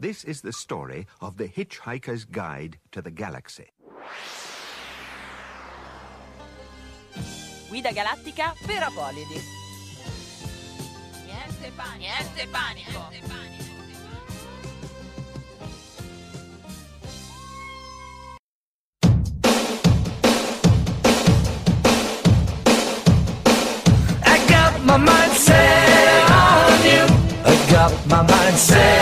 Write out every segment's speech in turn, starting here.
This is the story of The Hitchhiker's Guide to the Galaxy. Guida galattica per Apolidi. Niente panico. Niente panico. Niente panico. I got my mind set on you. I got my mind set.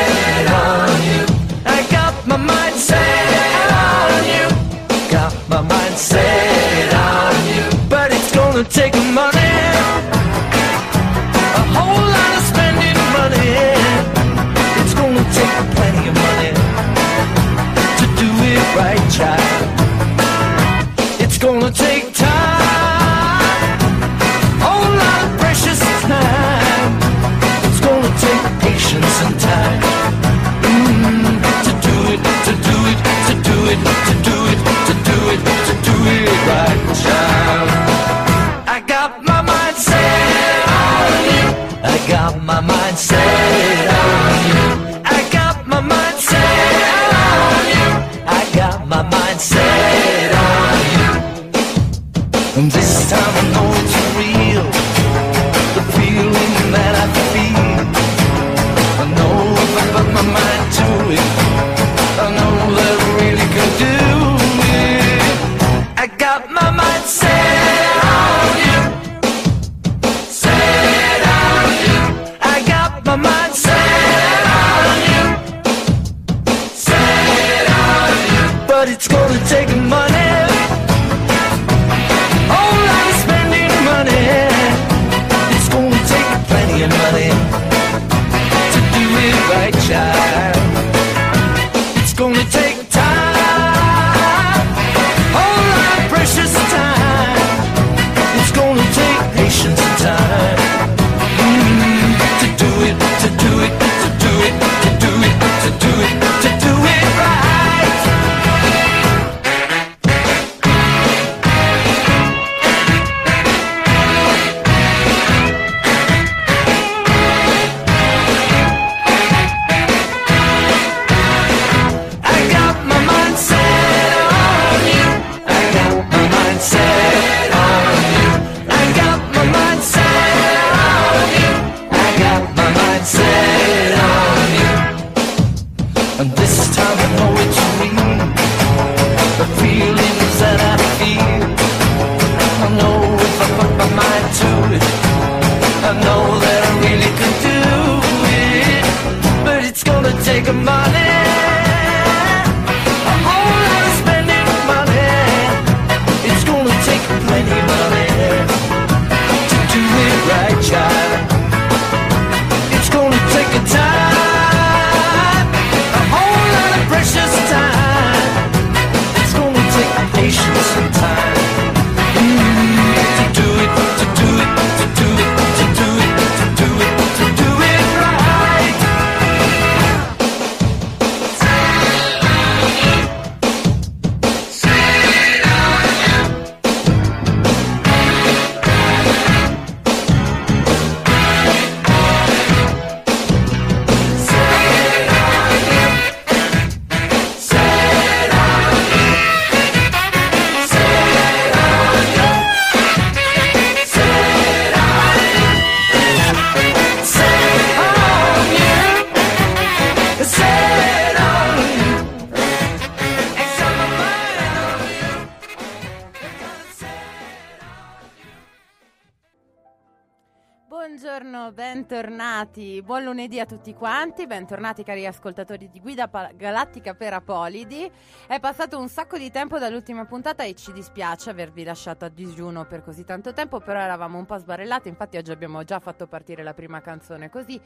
bentornati, buon lunedì a tutti quanti, bentornati cari ascoltatori di Guida pa- Galattica per Apolidi. È passato un sacco di tempo dall'ultima puntata e ci dispiace avervi lasciato a digiuno per così tanto tempo, però eravamo un po' sbarellati, infatti oggi abbiamo già fatto partire la prima canzone così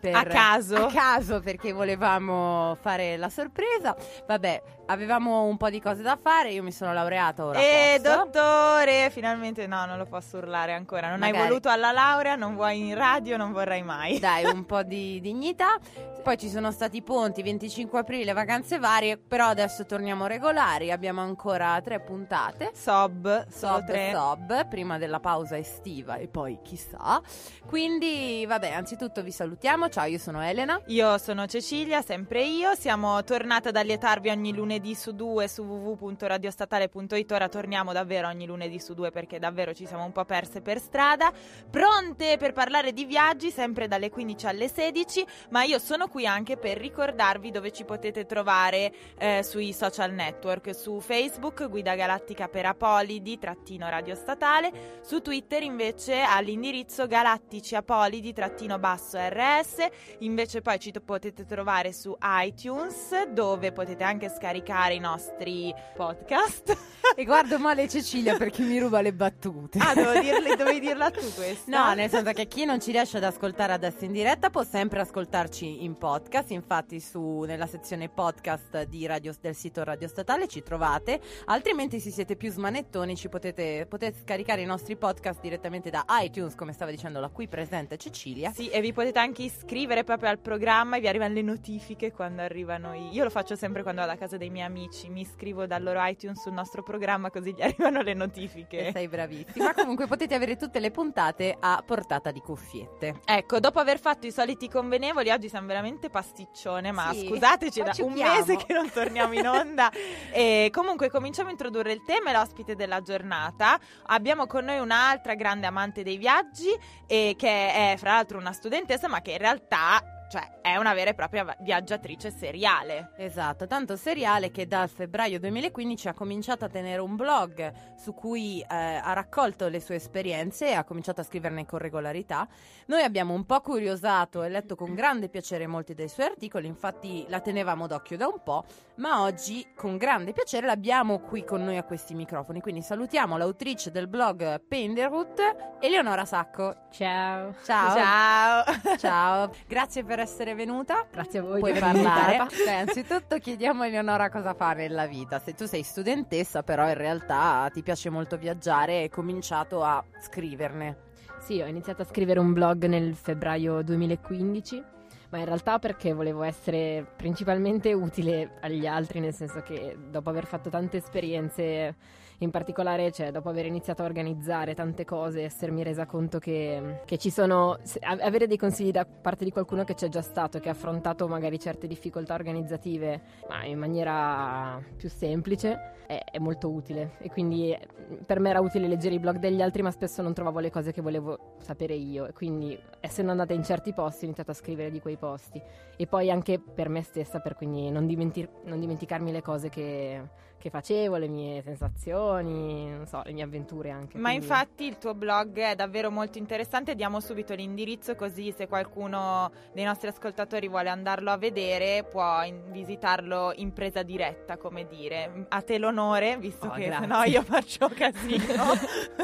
per, a caso, a caso perché volevamo fare la sorpresa. Vabbè, avevamo un po' di cose da fare, io mi sono laureata ora. Eh, posso. dottore, finalmente no, non lo posso urlare ancora. Non Magari. hai voluto alla laurea, non vuoi in radio, non vorrai mai. Dai, un po' di dignità poi ci sono stati i ponti, 25 aprile, vacanze varie, però adesso torniamo regolari, abbiamo ancora tre puntate. Sob, Sob, tre. sob, prima della pausa estiva e poi chissà. Quindi, vabbè, anzitutto vi salutiamo. Ciao, io sono Elena. Io sono Cecilia, sempre io. Siamo tornate ad allietarvi ogni lunedì su due su www.radiostatale.it. Ora torniamo davvero ogni lunedì su due perché davvero ci siamo un po' perse per strada. Pronte per parlare di viaggi, sempre dalle 15 alle 16. Ma io sono qui anche per ricordarvi dove ci potete trovare eh, sui social network. Su Facebook, Guida Galattica per Apolidi, trattino Radio Statale. Su Twitter invece all'indirizzo Galattici Apolidi, trattino basso RS. Invece poi ci potete trovare su iTunes dove potete anche scaricare i nostri podcast. E guardo male Cecilia perché mi ruba le battute. ah, devo dirle, dovevi dirla tu questa? No, nel senso che chi non ci riesce ad ascoltare adesso in diretta può sempre ascoltarci in podcast. Infatti, su, nella sezione podcast di radio- del sito Radio Statale ci trovate. Altrimenti, se siete più smanettoni, ci potete, potete scaricare i nostri podcast direttamente da iTunes, come stava dicendo la qui presente Cecilia. Sì, e vi potete anche iscrivere proprio al programma e vi arrivano le notifiche quando arrivano i... Io lo faccio sempre quando vado a casa dei miei amici, mi iscrivo dal loro iTunes sul nostro programma così gli arrivano le E notifiche. sei bravissima. Comunque potete avere tutte le puntate a portata di cuffiette. Ecco, dopo aver fatto i soliti convenevoli, oggi siamo veramente pasticcione, ma Sì, scusateci, da un mese che non torniamo in onda. e comunque cominciamo a introdurre il tema e l'ospite della giornata. Abbiamo con noi un'altra grande amante dei viaggi, e che è fra l'altro una studentessa, ma che in realtà cioè, è una vera e propria viaggiatrice seriale. Esatto, tanto seriale che dal febbraio 2015 ha cominciato a tenere un blog su cui eh, ha raccolto le sue esperienze e ha cominciato a scriverne con regolarità. Noi abbiamo un po' curiosato e letto con grande piacere molti dei suoi articoli, infatti la tenevamo d'occhio da un po', ma oggi con grande piacere l'abbiamo qui con noi a questi microfoni. Quindi salutiamo l'autrice del blog Penderwood, Eleonora Sacco. Ciao. Ciao. Ciao! Ciao, grazie per essere venuta. Grazie a voi Puoi parlare. Beh, anzitutto chiediamo a Eleonora cosa fa nella vita. Se tu sei studentessa, però in realtà ti piace molto viaggiare e hai cominciato a scriverne. Sì, ho iniziato a scrivere un blog nel febbraio 2015, ma in realtà perché volevo essere principalmente utile agli altri, nel senso che dopo aver fatto tante esperienze, in particolare, cioè dopo aver iniziato a organizzare tante cose, essermi resa conto che, che ci sono, avere dei consigli da parte di qualcuno che c'è già stato, che ha affrontato magari certe difficoltà organizzative, ma in maniera più semplice, è, è molto utile. E quindi eh, per me era utile leggere i blog degli altri, ma spesso non trovavo le cose che volevo sapere io. E quindi, essendo andata in certi posti, ho iniziato a scrivere di quei posti. E poi anche per me stessa, per quindi non, dimenti- non dimenticarmi le cose che, che facevo, le mie sensazioni, non so, le mie avventure anche. Ma quindi- infatti il tuo blog è davvero molto interessante, diamo subito l'indirizzo così se qualcuno dei nostri ascoltatori vuole andarlo a vedere può in- visitarlo in presa diretta, come dire. A te l'onore, visto Oh, che grazie. sennò io faccio casino.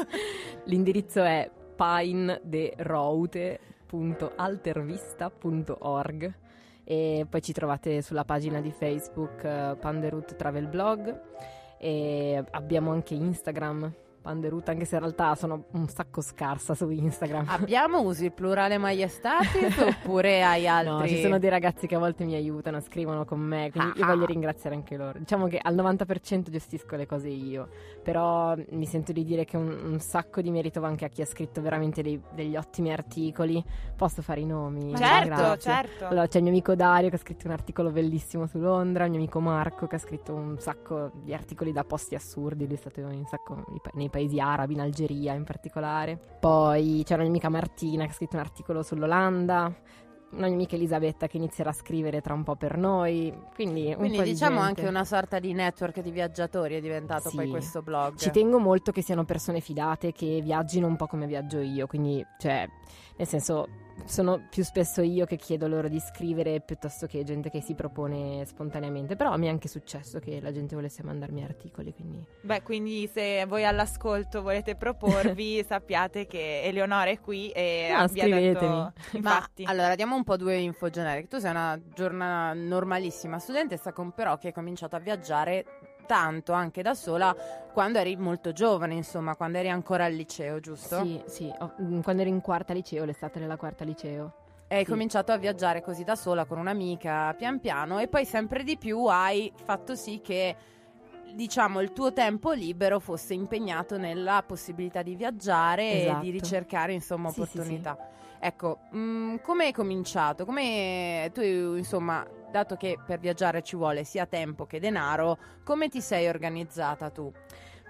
L'indirizzo è pinederoute.altervista.org e poi ci trovate sulla pagina di Facebook eh, Panderut Travel Blog e abbiamo anche Instagram Panderut anche se in realtà sono un sacco scarsa su Instagram. Abbiamo, usi il plurale maiestatis oppure hai altri? No, ci sono dei ragazzi che a volte mi aiutano, scrivono con me, quindi io Ah, ah. voglio ringraziare anche loro. Diciamo che al 90% gestisco le cose io, però mi sento di dire che un, un sacco di merito va anche a chi ha scritto veramente dei- degli ottimi articoli. Posso fare i nomi? certo, Grazie. certo. Allora, c'è il mio amico Dario che ha scritto un articolo bellissimo su Londra, il mio amico Marco che ha scritto un sacco di articoli da posti assurdi, lui è stato in un sacco nei paesi arabi, in Algeria in particolare. Poi c'è una mia amica Martina che ha scritto un articolo sull'Olanda, una mia amica Elisabetta che inizierà a scrivere tra un po' per noi, quindi un Quindi po' di diciamo gente. anche una sorta di network di viaggiatori è diventato Sì. poi questo blog. Ci tengo molto che siano persone fidate, che viaggino un po' come viaggio io, quindi, cioè, nel senso, sono più spesso io che chiedo loro di scrivere piuttosto che gente che si propone spontaneamente, però mi è anche successo che la gente volesse mandarmi articoli, quindi... Beh, quindi se voi all'ascolto volete proporvi, sappiate che Eleonora è qui e Ah, abbia scrivetemi. detto... Ma Infatti, allora diamo un po' due info generiche. Tu sei una giornata normalissima studentessa, con però che hai cominciato a viaggiare tanto anche da sola quando eri molto giovane, insomma, quando eri ancora al liceo, giusto? Sì, sì, mm, quando ero in quarta liceo, l'estate della quarta liceo. E hai Sì. cominciato a viaggiare così da sola con un'amica, pian piano, e poi sempre di più hai fatto sì che, diciamo, il tuo tempo libero fosse impegnato nella possibilità di viaggiare e Esatto. di ricercare, insomma, Sì, sì, sì. opportunità. Ecco, mm, come hai cominciato? Come tu, insomma, dato che per viaggiare ci vuole sia tempo che denaro, come ti sei organizzata tu?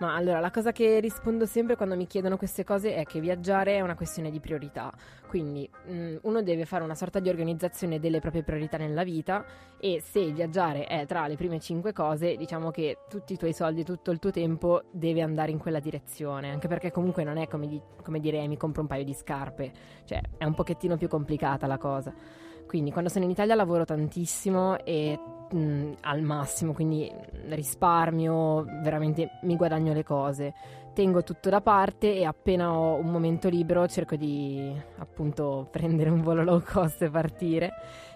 Ma allora, la cosa che rispondo sempre quando mi chiedono queste cose è che viaggiare è una questione di priorità. Quindi mh, uno deve fare una sorta di organizzazione delle proprie priorità nella vita e se viaggiare è tra le prime cinque cose, diciamo che tutti i tuoi soldi, tutto il tuo tempo deve andare in quella direzione. Anche perché comunque non è come, di- come dire mi compro un paio di scarpe, cioè è un pochettino più complicata la cosa. Quindi quando sono in Italia lavoro tantissimo e mh, al massimo, quindi mh, risparmio, veramente mi guadagno le cose. Tengo tutto da parte e appena ho un momento libero cerco di appunto prendere un volo low cost e partire.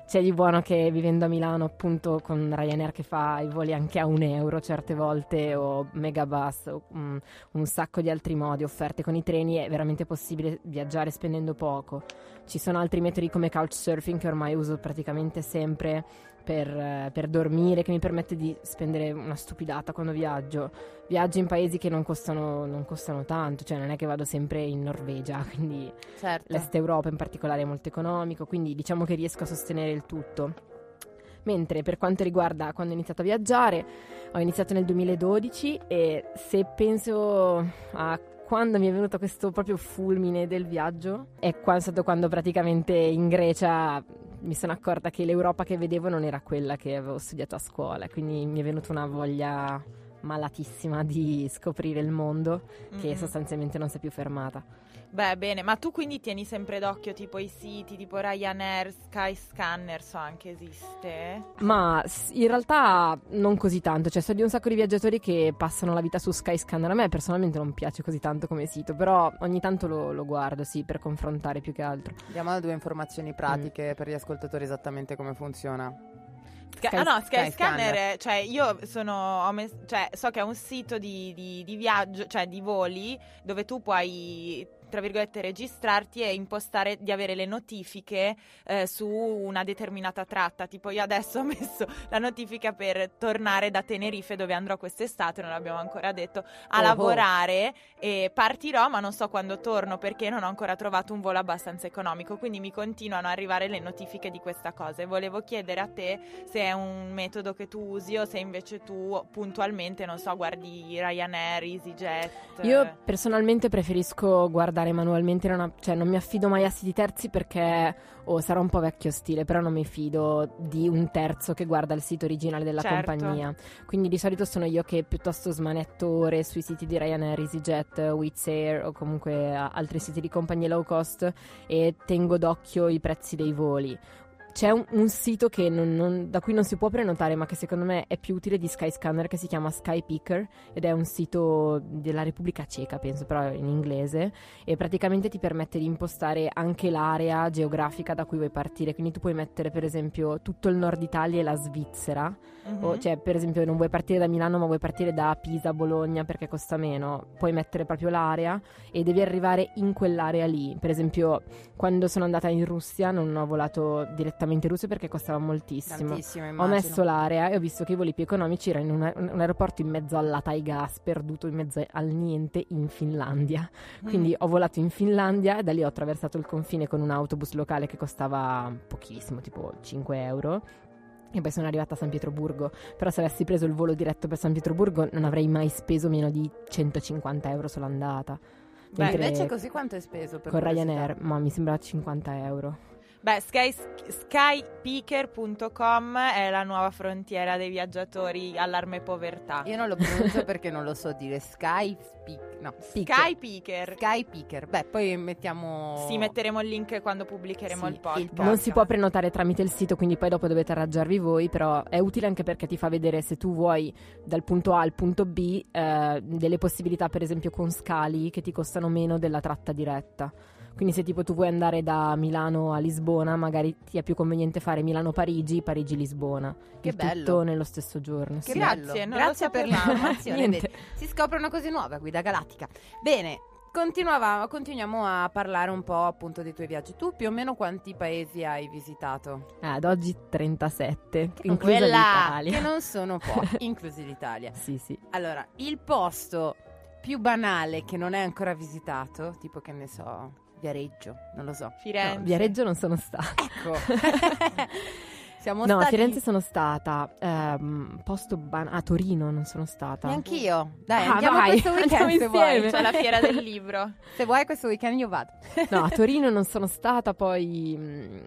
C'è di buono che vivendo a Milano appunto con Ryanair che fa i voli anche a un euro certe volte o Megabus o mm, un sacco di altri modi offerte con i treni è veramente possibile viaggiare spendendo poco. Ci sono altri metodi come couchsurfing che ormai uso praticamente sempre per, eh, per dormire, che mi permette di spendere una stupidata quando viaggio. Viaggio in paesi che non costano, non costano tanto, cioè non è che vado sempre in Norvegia, quindi Certo. l'est Europa in particolare è molto economico, quindi diciamo che riesco a sostenere il tutto. Mentre per quanto riguarda quando ho iniziato a viaggiare, ho iniziato nel 2012 e se penso a quando mi è venuto questo proprio fulmine del viaggio, è qua- stato quando praticamente in Grecia mi sono accorta che l'Europa che vedevo non era quella che avevo studiato a scuola, quindi mi è venuta una voglia malatissima di scoprire il mondo che Mhm. sostanzialmente non si è più fermata. Beh, bene, ma tu quindi tieni sempre d'occhio tipo i siti, tipo Ryanair, Skyscanner, so anche esiste? Ma in realtà non così tanto, cioè so di un sacco di viaggiatori che passano la vita su Skyscanner, a me personalmente non piace così tanto come sito, però ogni tanto lo, lo guardo, sì, per confrontare più che altro. Diamo due informazioni pratiche per gli ascoltatori esattamente come funziona. Sky- Sky- ah no, Skyscanner. Skyscanner, cioè io sono, cioè, so che è un sito di, di- di viaggio, cioè di voli, dove tu puoi, tra virgolette, registrarti e impostare di avere le notifiche eh, su una determinata tratta. Tipo io adesso ho messo la notifica per tornare da Tenerife, dove andrò quest'estate, non l'abbiamo ancora detto, a Oh, oh. lavorare e partirò, ma non so quando torno perché non ho ancora trovato un volo abbastanza economico, quindi mi continuano a arrivare le notifiche di questa cosa e volevo chiedere a te se è un metodo che tu usi o se invece tu puntualmente, non so, guardi Ryanair, EasyJet. Io personalmente preferisco guardare manualmente, non, cioè non mi affido mai a siti terzi perché oh, sarà un po' vecchio stile, però non mi fido di un terzo che guarda il sito originale della Certo. compagnia. Quindi di solito sono io che piuttosto smanetto ore sui siti di Ryanair, EasyJet, Wizz Air o comunque altri siti di compagnie low cost e tengo d'occhio i prezzi dei voli. C'è un, un sito che non- non- da cui non si può prenotare, ma che secondo me è più utile di Skyscanner, che si chiama Skypicker ed è un sito della Repubblica Ceca, penso, però in inglese, e praticamente ti permette di impostare anche l'area geografica da cui vuoi partire. Quindi tu puoi mettere, per esempio, tutto il nord Italia e la Svizzera, Mhm. o cioè, per esempio, non vuoi partire da Milano, ma vuoi partire da Pisa, Bologna perché costa meno. Puoi mettere proprio l'area e devi arrivare in quell'area lì. Per esempio, quando sono andata in Russia, non ho volato direttamente in Russia perché costava moltissimo. Ho messo l'area e ho visto che i voli più economici erano in un, un aeroporto in mezzo alla taiga, sperduto in mezzo al niente in Finlandia. Quindi ho volato in Finlandia e da lì ho attraversato il confine con un autobus locale che costava pochissimo, tipo 5 euro. E poi sono arrivata a San Pietroburgo. Però se avessi preso il volo diretto per San Pietroburgo non avrei mai speso meno di 150 euro solo andata. Beh, Invece così quanto hai speso per con? Ryanair, ma mi sembra 50 euro. Beh, Sky, skypeaker.com è la nuova frontiera dei viaggiatori allarme povertà. Io non lo pronuncio perché non lo so dire. Sky speak. No. Skypeaker. Sky Picker. Beh, poi mettiamo. Sì, metteremo il link quando pubblicheremo Sì, il podcast. il Non si può prenotare tramite il sito, quindi poi dopo dovete arrangiarvi voi, però è utile anche perché ti fa vedere se tu vuoi dal punto A al punto B eh, delle possibilità, per esempio con scali che ti costano meno della tratta diretta. Quindi se tipo tu vuoi andare da Milano a Lisbona, magari ti è più conveniente fare Milano-Parigi, Parigi-Lisbona. Che il bello. tutto nello stesso giorno. Che sì. Grazie, Grazie per l'informazione. Si scoprono cose nuove a Guida Galattica. Bene, continuiamo a parlare un po' appunto dei tuoi viaggi. Tu più o meno quanti paesi hai visitato? Eh, ad oggi 37, non inclusa quella- l'Italia. Che non sono pochi, inclusi l'Italia. Sì, sì. Allora, il posto più banale che non è ancora visitato, tipo che ne so, Viareggio, non lo so. Firenze. No, Viareggio non sono stata. Ecco. Siamo No, a. Firenze sono stata. ehm, posto ban- a Torino non sono stata. Neanch'io. Dai, Ah, andiamo vai, questo weekend andiamo se vuoi. C'è la fiera del libro. Se vuoi questo weekend io vado. No, a Torino non sono stata, poi mm,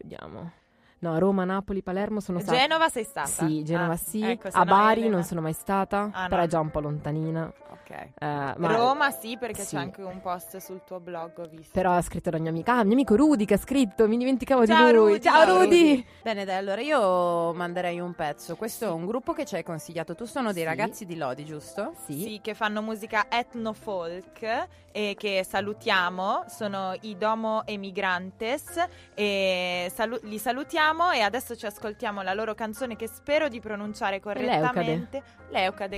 vediamo. No, Roma, Napoli, Palermo sono stata. Genova sei stata? Sì, Genova Ah, sì. ecco, a no Bari non sono mai stata, Ah, no. però è già un po' lontanina. Ok. Eh, ma- Roma sì, perché Sì. c'è anche un post sul tuo blog, ho visto. Però ha scritto la mia amica. Ah, mio amico Rudy che ha scritto, mi dimenticavo Ciao, di lui. Rudy. Ciao Ciao, Rudy! Bene, dai, allora io manderei un pezzo. Questo è un gruppo che ci hai consigliato. Tu sono dei Sì. ragazzi di Lodi, giusto? Sì. Sì, che fanno musica etno-folk e che salutiamo, sono i Domo Emigrantes e salu- li salutiamo e adesso ci ascoltiamo la loro canzone che spero di pronunciare correttamente. Leucade,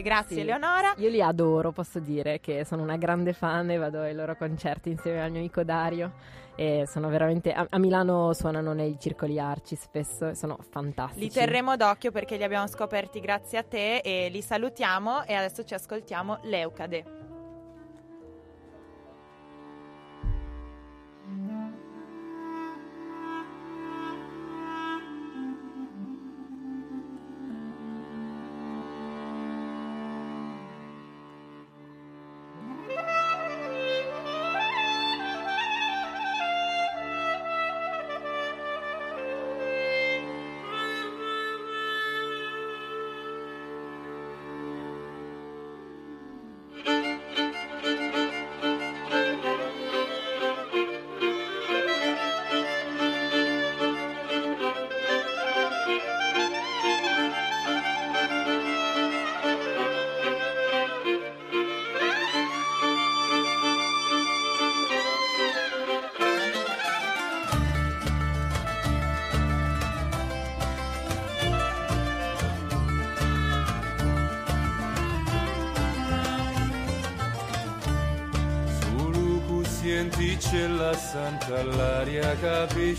grazie Sì. Eleonora. Io li adoro, posso dire che sono una grande fan e vado ai loro concerti insieme al mio amico Dario. E sono veramente. A, a Milano suonano nei circoli arci spesso e sono fantastici. Li terremo d'occhio perché li abbiamo scoperti grazie a te e li salutiamo e adesso ci ascoltiamo Leucade.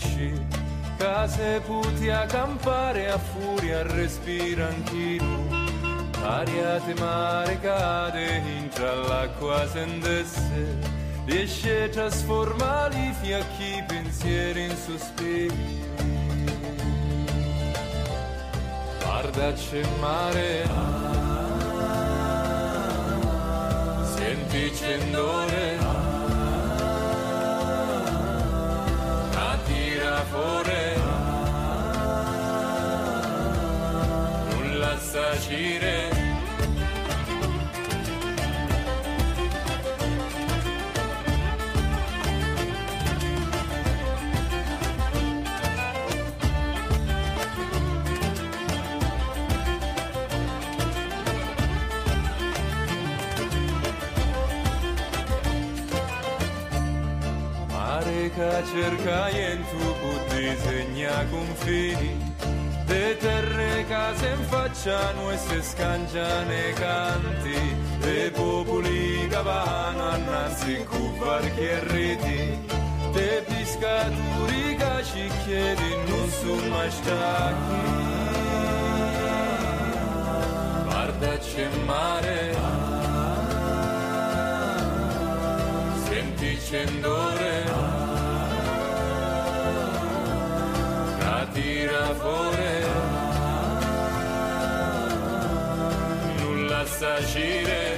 Capisci che se puti a campare a furia respira anch'io. Aria te mare cade intra l'acqua sendesse riesce a trasformare i fiacchi pensieri in sospiri. Guarda c'è mare. Senti cendore nulla sta cire Mare che cerca in tu può disegna confini De terre che se infacciano e se scangiano i canti. De popoli che vanno annanzi cu barchi e reti che ci chiedi non mai stati Guarda c'è mare. Senti cendore nulla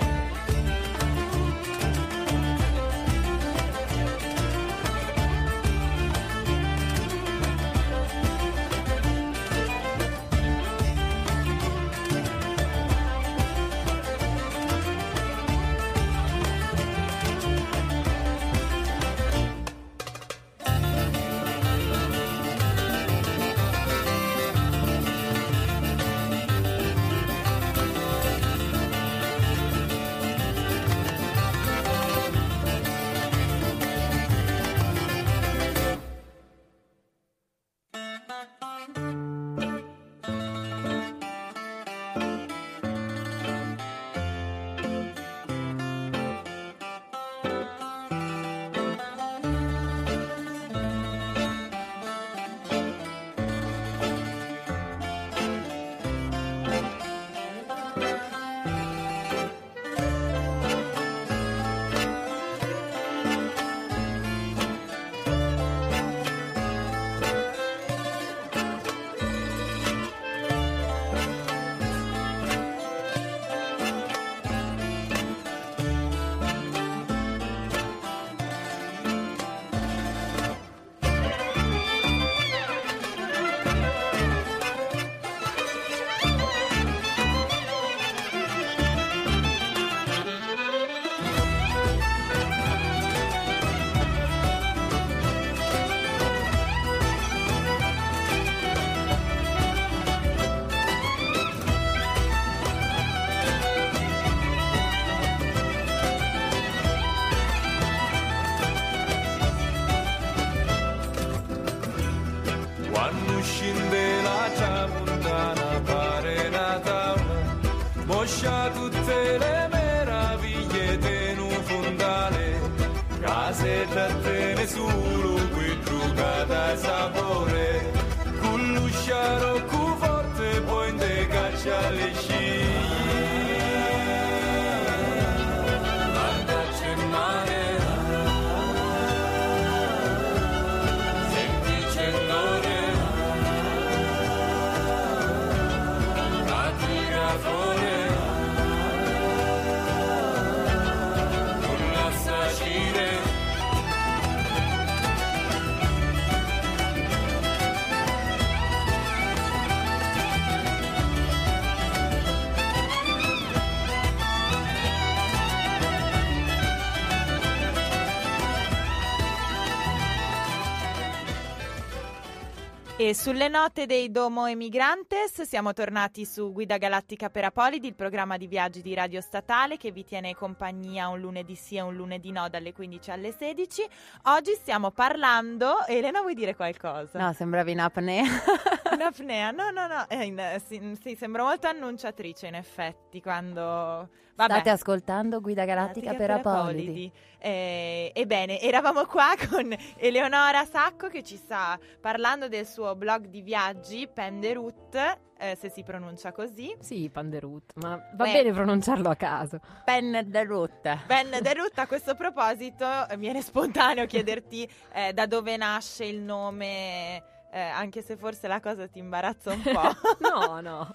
E sulle note dei Domo Emigrantes siamo tornati su Guida Galattica per Apolidi, il programma di viaggi di Radio Statale che vi tiene compagnia un lunedì sì e un lunedì no dalle 15 alle 16. Oggi stiamo parlando, Elena vuoi dire qualcosa? No, sembravi in apnea. In apnea, no no no, Eh, in- sì, sì, sembra molto annunciatrice in effetti quando... Vabbè. State ascoltando Guida Galattica per Apolidi. Eh, ebbene, eravamo qua con Eleonora Sacco che ci sta parlando del suo blog di viaggi, Penderut, eh, se si pronuncia così. Sì, Panderut, ma va Beh. bene pronunciarlo a caso. Pen de route. Ben Derut, a questo proposito, eh, viene spontaneo chiederti eh, da dove nasce il nome, eh, anche se forse la cosa ti imbarazza un po'. No, no.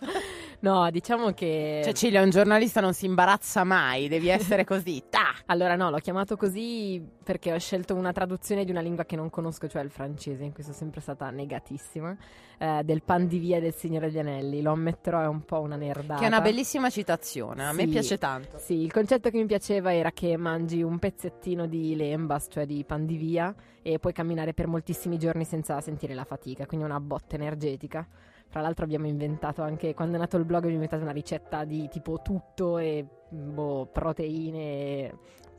No, diciamo che... Cecilia, un giornalista non si imbarazza mai, devi essere così. Ta! Allora no, l'ho chiamato così perché ho scelto una traduzione di una lingua che non conosco, cioè il francese, in cui sono sempre stata negatissima, eh, del pan di via del Signore degli Anelli. Lo ammetterò, è un po' una nerdata. Che è una bellissima citazione, a me Sì. piace tanto. Sì, il concetto che mi piaceva era che mangi un pezzettino di lembas, cioè di pan di via, e puoi camminare per moltissimi giorni senza sentire la fatica, quindi una botta energetica. Tra l'altro abbiamo inventato anche, quando è nato il blog abbiamo inventato una ricetta di tipo tutto e boh, proteine,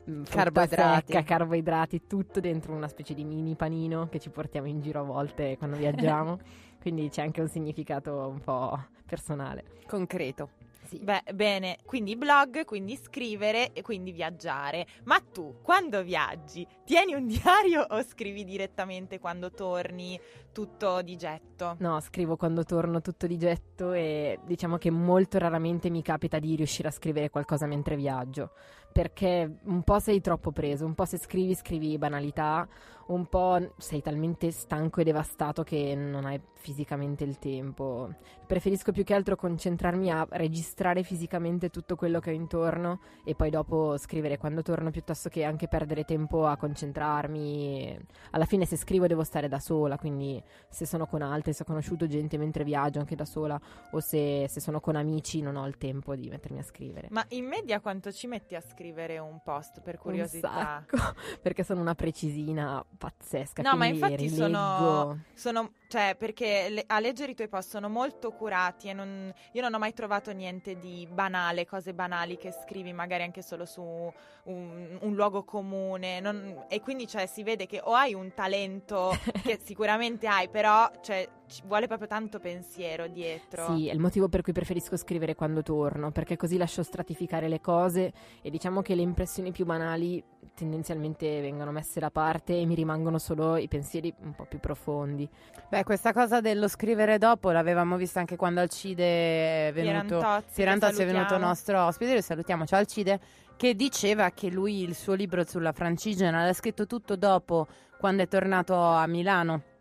mm, Carboidrati. secca, carboidrati, tutto dentro una specie di mini panino che ci portiamo in giro a volte quando viaggiamo. Quindi c'è anche un significato un po' personale. Concreto. Sì. Beh, bene, quindi blog, quindi scrivere e quindi viaggiare. Ma tu, quando viaggi, tieni un diario o scrivi direttamente quando torni tutto di getto? No, scrivo quando torno tutto di getto e diciamo che molto raramente mi capita di riuscire a scrivere qualcosa mentre viaggio, perché un po' sei troppo preso, un po' se scrivi scrivi banalità, un po' sei talmente stanco e devastato che non hai fisicamente il tempo. Preferisco più che altro concentrarmi a registrare fisicamente tutto quello che ho intorno e poi dopo scrivere quando torno piuttosto che anche perdere tempo a concentrarmi. Alla fine se scrivo devo stare da sola, quindi se sono con altri, se ho conosciuto gente mentre viaggio anche da sola o se, se sono con amici non ho il tempo di mettermi a scrivere. Ma in media quanto ci metti a scrivere un post per curiosità? Un sacco, perché sono una precisina pazzesca. No, ma infatti rileggo. sono, sono- cioè, perché le- a leggere i tuoi post sono molto curati e non- io non ho mai trovato niente di banale, cose banali che scrivi magari anche solo su un, un luogo comune. Non- e quindi cioè, si vede che o hai un talento che sicuramente hai, però cioè, ci vuole proprio tanto pensiero dietro. Sì, è il motivo per cui preferisco scrivere quando torno, perché così lascio stratificare le cose e diciamo che le impressioni più banali tendenzialmente vengono messe da parte e mi rimangono solo i pensieri un po' più profondi. Beh, questa cosa dello scrivere dopo l'avevamo vista anche quando Alcide è venuto. Pierantozzi, Pierantozzi è venuto nostro ospite, lo salutiamo, ciao Alcide, che diceva che lui il suo libro sulla Francigena l'ha scritto tutto dopo, quando è tornato a Milano.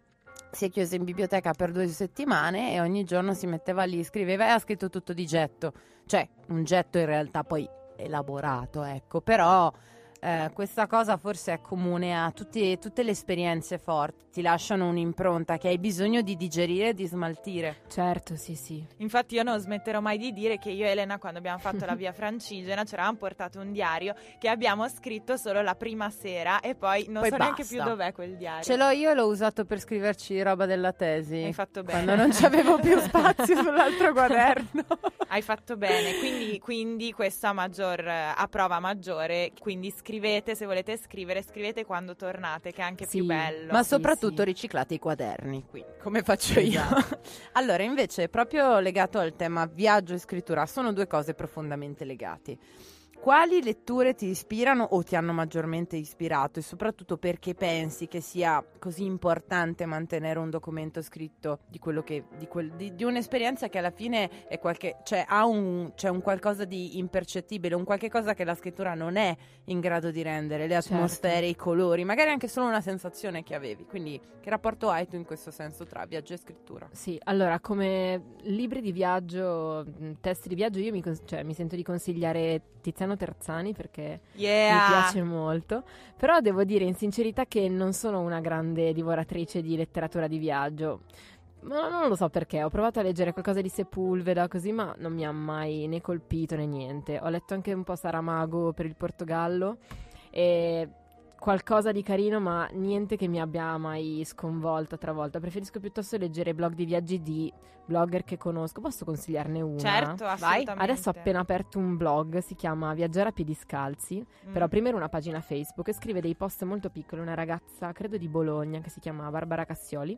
Si è chiuso in biblioteca per due settimane e ogni giorno si metteva lì, scriveva e ha scritto tutto di getto. Cioè, un getto in realtà poi elaborato, ecco, però eh, questa cosa forse è comune a tutti- tutte le esperienze forti, ti lasciano un'impronta che hai bisogno di digerire e di smaltire. Certo, sì, sì. Infatti io non smetterò mai di dire che io e Elena quando abbiamo fatto la via francigena ci eravamo portato un diario che abbiamo scritto solo la prima sera e poi non Poi so neanche basta. più dov'è quel diario. Ce l'ho io e l'ho usato per scriverci roba della tesi. Hai fatto bene. Quando non c'avevo più spazio sull'altro quaderno. Hai fatto bene, quindi, quindi questo a, maggior, a prova maggiore, quindi scrivete se volete scrivere, scrivete quando tornate che è anche Sì, più bello. Ma Sì, soprattutto sì. riciclate i quaderni, qui, come faccio io. Esatto. allora, invece, proprio legato al tema viaggio e scrittura, sono due cose profondamente legate. Quali letture ti ispirano o ti hanno maggiormente ispirato e soprattutto perché pensi che sia così importante mantenere un documento scritto di quello che di, quel- di- di un'esperienza che alla fine è qualche cioè ha un c'è un qualcosa di impercettibile, un qualche cosa che la scrittura non è in grado di rendere, le Certo. atmosfere, i colori, magari anche solo una sensazione che avevi. Quindi che rapporto hai tu in questo senso tra viaggio e scrittura? Sì, allora come libri di viaggio, mh, testi di viaggio, io mi, cioè, mi sento di consigliare Tiziano Terzani perché mi Yeah! piace molto, però devo dire in sincerità che non sono una grande divoratrice di letteratura di viaggio. Ma non lo so perché, ho provato a leggere qualcosa di Sepulveda così, ma non mi ha mai né colpito né niente. Ho letto anche un po' Saramago per il Portogallo e qualcosa di carino, ma niente che mi abbia mai sconvolta, travolta. Preferisco piuttosto leggere blog di viaggi di blogger che conosco. Posso consigliarne una? Certo, assolutamente. Adesso ho appena aperto un blog, si chiama Viaggiare a piedi scalzi, Mm. però prima era una pagina Facebook e scrive dei post molto piccoli, una ragazza, credo di Bologna, che si chiama Barbara Cassioli.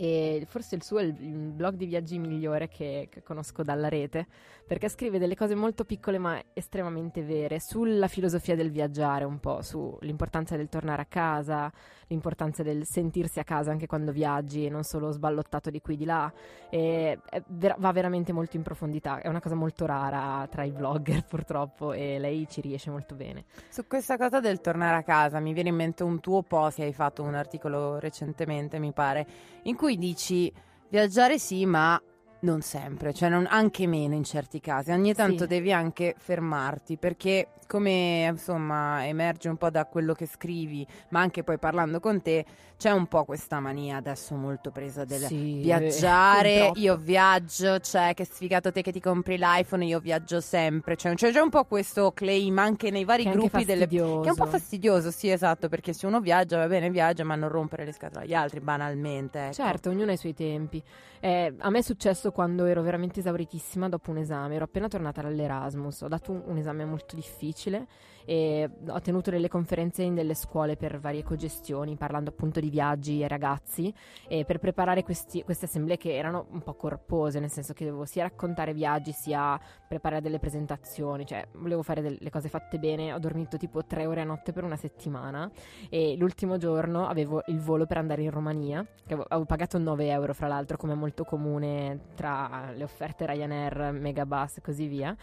E forse il suo è il blog di viaggi migliore che, che conosco dalla rete, perché scrive delle cose molto piccole ma estremamente vere sulla filosofia del viaggiare, un po' sull'importanza del tornare a casa, l'importanza del sentirsi a casa anche quando viaggi e non solo sballottato di qui di là. E ver- va veramente molto in profondità, è una cosa molto rara tra i blogger purtroppo e lei ci riesce molto bene. Su questa cosa del tornare a casa mi viene in mente un tuo post che hai fatto un articolo recentemente, mi pare, in cui dici viaggiare sì, ma non sempre, cioè non- anche meno in certi casi. Ogni tanto Sì. devi anche fermarti perché come insomma emerge un po' da quello che scrivi, ma anche poi parlando con te, c'è un po' questa mania adesso molto presa del Sì, viaggiare, io viaggio, cioè che sfigato te che ti compri l'iPhone, io viaggio sempre, cioè c'è già un po' questo claim anche nei vari Che gruppi delle che è un po' fastidioso. fastidioso, sì, esatto, perché se uno viaggia, va bene, viaggia, ma non rompere le scatole agli altri, banalmente. Ecco. Certo, ognuno ha i suoi tempi. Eh, a me è successo quando ero veramente esauritissima dopo un esame. Ero appena tornata dall'Erasmus. Ho dato un, un esame molto difficile e ho tenuto delle conferenze in delle scuole per varie cogestioni, parlando appunto di viaggi e ragazzi, e per preparare questi- queste assemblee che erano un po' corpose, nel senso che dovevo sia raccontare viaggi sia preparare delle presentazioni, cioè volevo fare delle cose fatte bene. Ho dormito tipo tre ore a notte per una settimana e l'ultimo giorno avevo il volo per andare in Romania, che avevo, pagato 9 euro fra l'altro come molto comune tra le offerte Ryanair, Megabus e così via.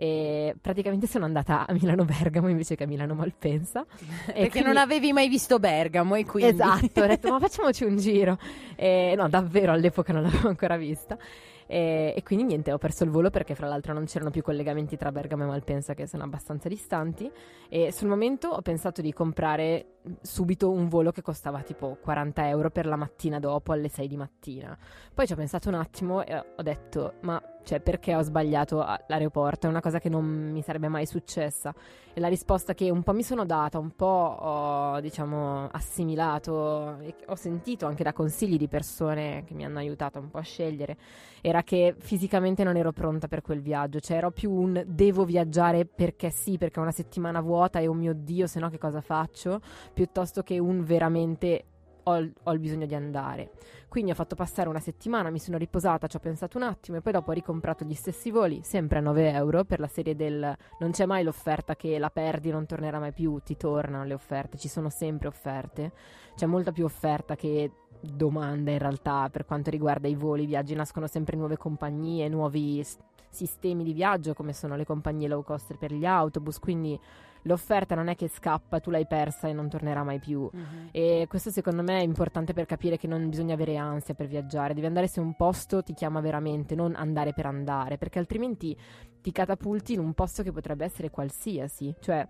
E praticamente sono andata a Milano Bergamo invece che a Milano Malpensa. Perché quindi- non avevi mai visto Bergamo e quindi... Esatto, ho detto ma facciamoci un giro. E, no, davvero all'epoca non l'avevo ancora vista. E, e quindi niente, ho perso il volo perché fra l'altro non c'erano più collegamenti tra Bergamo e Malpensa che sono abbastanza distanti. E sul momento ho pensato di comprare subito un volo che costava tipo 40 euro per la mattina dopo alle 6 di mattina. Poi ci ho pensato un attimo e ho detto ma cioè perché ho sbagliato l'aeroporto? È una cosa che non mi sarebbe mai successa. E la risposta che un po' mi sono data, un po' ho diciamo assimilato e ho sentito anche da consigli di persone che mi hanno aiutato un po' a scegliere, era che fisicamente non ero pronta per quel viaggio, cioè ero più un devo viaggiare perché sì, perché ho una settimana vuota e oh mio Dio, se no che cosa faccio, piuttosto che un veramente ho ho il bisogno di andare. Quindi ho fatto passare una settimana, mi sono riposata, ci ho pensato un attimo e poi dopo ho ricomprato gli stessi voli, sempre a 9 euro, per la serie del non c'è mai l'offerta che la perdi, non tornerà mai più, ti tornano le offerte, ci sono sempre offerte, c'è molta più offerta che domanda in realtà per quanto riguarda i voli, i viaggi, nascono sempre nuove compagnie, nuovi s- sistemi di viaggio come sono le compagnie low cost per gli autobus, quindi l'offerta non è che scappa, tu l'hai persa e non tornerà mai più. Mhm. E questo secondo me è importante per capire che non bisogna avere ansia per viaggiare, devi andare se un posto ti chiama veramente, non andare per andare, perché altrimenti ti catapulti in un posto che potrebbe essere qualsiasi, cioè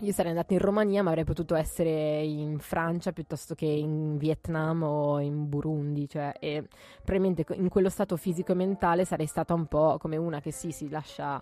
io sarei andata in Romania ma avrei potuto essere in Francia piuttosto che in Vietnam o in Burundi, cioè probabilmente in quello stato fisico e mentale sarei stata un po' come una che sì, si lascia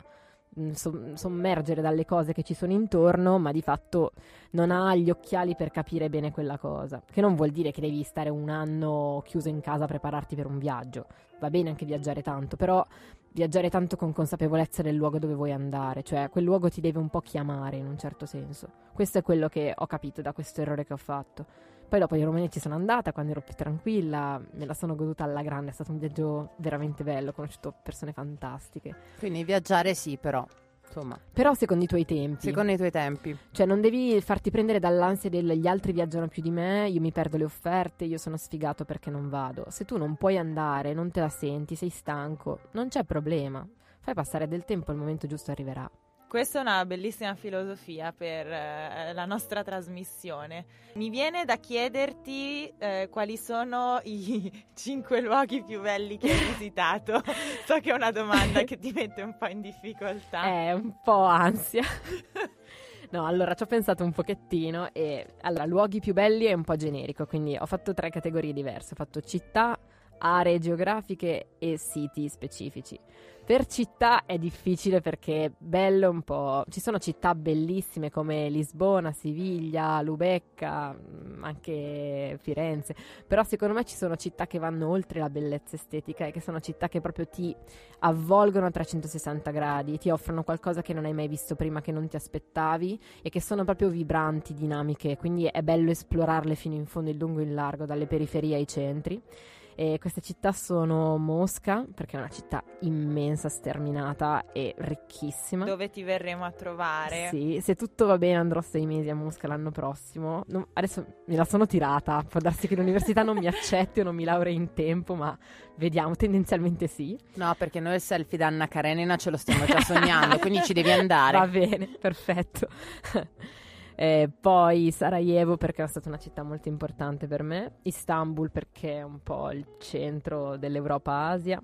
sommergere dalle cose che ci sono intorno, ma di fatto non ha gli occhiali per capire bene quella cosa. Che non vuol dire che devi stare un anno chiuso in casa a prepararti per un viaggio. Va bene anche viaggiare tanto, però viaggiare tanto con consapevolezza del luogo dove vuoi andare, cioè quel luogo ti deve un po' chiamare in un certo senso. Questo è quello che ho capito da questo errore che ho fatto. Poi dopo in Romania ci sono andata quando ero più tranquilla, me la sono goduta alla grande, è stato un viaggio veramente bello, ho conosciuto persone fantastiche. Quindi viaggiare sì, però, insomma, Però secondo i tuoi tempi. secondo i tuoi tempi. Cioè, non devi farti prendere dall'ansia del gli altri viaggiano più di me, io mi perdo le offerte, io sono sfigato perché non vado. Se tu non puoi andare, non te la senti, sei stanco, non c'è problema. Fai passare del tempo, il momento giusto arriverà. Questa è una bellissima filosofia per eh, la nostra trasmissione. Mi viene da chiederti eh, quali sono i cinque luoghi più belli che hai visitato. so che è una domanda che ti mette un po' in difficoltà. È un po' ansia. No, allora ci ho pensato un pochettino e allora luoghi più belli è un po' generico, quindi ho fatto tre categorie diverse, ho fatto città, aree geografiche e siti specifici. Per città è difficile perché è bello un po'. Ci sono città bellissime come Lisbona, Siviglia, Lubecca, mm, anche Firenze. Però secondo me ci sono città che vanno oltre la bellezza estetica e che sono città che proprio ti avvolgono a 360 gradi, ti offrono qualcosa che non hai mai visto prima, che non ti aspettavi e che sono proprio vibranti, dinamiche. Quindi è bello esplorarle fino in fondo, in lungo e in largo, dalle periferie ai centri. E queste città sono Mosca, perché è una città immensa, sterminata e ricchissima. Dove ti verremo a trovare? Sì, se tutto va bene andrò sei mesi a Mosca l'anno prossimo. Non- adesso me la sono tirata, può darsi che l'università non mi accetti o non mi laurei in tempo, ma vediamo, tendenzialmente sì. No, perché noi il selfie da Anna Karenina ce lo stiamo già sognando, quindi ci devi andare. Va bene, perfetto. Eh, poi Sarajevo perché è stata una città molto importante per me, Istanbul perché è un po' il centro dell'Europa-Asia,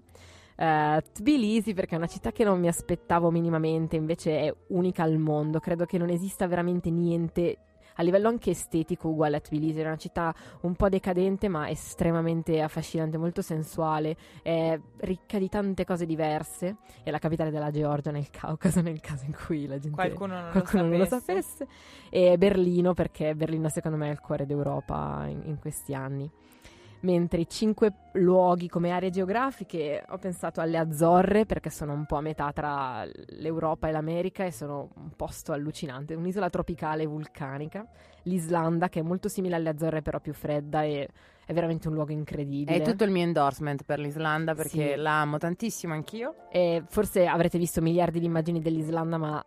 eh, Tbilisi perché è una città che non mi aspettavo minimamente, invece è unica al mondo, credo che non esista veramente niente a livello anche estetico uguale a Tbilisi, è una città un po' decadente ma estremamente affascinante, molto sensuale, è ricca di tante cose diverse, è la capitale della Georgia nel Caucaso nel caso in cui la gente Qualcuno non qualcuno lo non lo sapesse. sapesse. E Berlino, perché Berlino secondo me è il cuore d'Europa in, in questi anni. Mentre i cinque luoghi come aree geografiche ho pensato alle Azzorre perché sono un po' a metà tra l'Europa e l'America e sono un posto allucinante, un'isola tropicale vulcanica. L'Islanda che è molto simile alle Azzorre però più fredda e è veramente un luogo incredibile. È tutto il mio endorsement per l'Islanda perché Sì. la amo tantissimo anch'io. E forse avrete visto miliardi di immagini dell'Islanda ma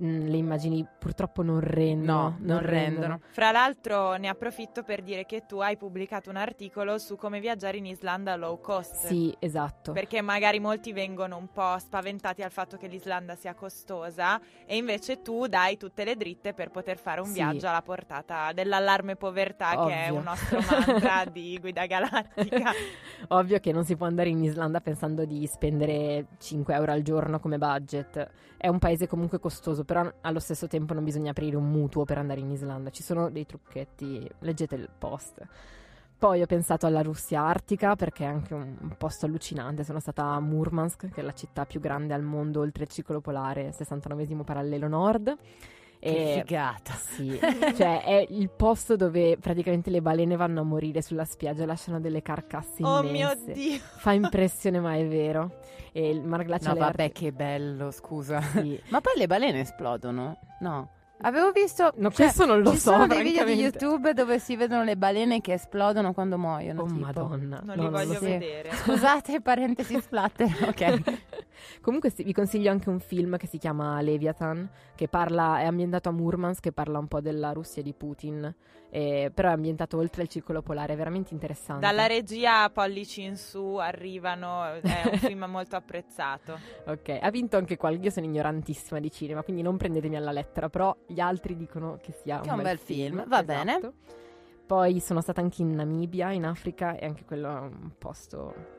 le immagini purtroppo non rendono. No, non rendono. Fra l'altro ne approfitto per dire che tu hai pubblicato un articolo su come viaggiare in Islanda low cost. Sì, esatto. Perché magari molti vengono un po' spaventati al fatto che l'Islanda sia costosa e invece tu dai tutte le dritte per poter fare un Sì. viaggio alla portata dell'allarme povertà che è Ovvio. un nostro mantra di Guida Galattica. Ovvio che non si può andare in Islanda pensando di spendere 5 euro al giorno come budget. È un paese comunque costoso, però allo stesso tempo non bisogna aprire un mutuo per andare in Islanda. Ci sono dei trucchetti, leggete il post. Poi ho pensato alla Russia artica perché è anche un, posto allucinante. Sono stata a Murmansk, che è la città più grande al mondo oltre il ciclo polare, 69 parallelo nord. Che E figata. sì, cioè è il posto dove praticamente le balene vanno a morire sulla spiaggia e lasciano delle carcasse oh immense. mio Dio! Fa impressione, ma è vero. E il mar No, glaciale vabbè, artico- che bello, scusa. sì. Ma poi le balene esplodono? No. Avevo visto. No, cioè, questo non lo ci so, sono dei video di. YouTube dove si vedono le balene che esplodono quando muoiono. Oh tipo. madonna. Non No, li voglio so. vedere. Scusate, parentesi splatter. Ok. Comunque sì, vi consiglio anche un film che si chiama Leviathan, che parla, è ambientato a Murmansk, che parla un po' della Russia di Putin, eh, però è ambientato oltre il circolo polare, è veramente interessante. Dalla regia pollici in su arrivano, è un film molto apprezzato. Ok, ha vinto anche qualche, io sono ignorantissima di cinema, quindi non prendetemi alla lettera, però gli altri dicono che sia Che un, bel film, va bene. esatto. Poi sono stata anche in Namibia, in Africa, e anche quello è un posto...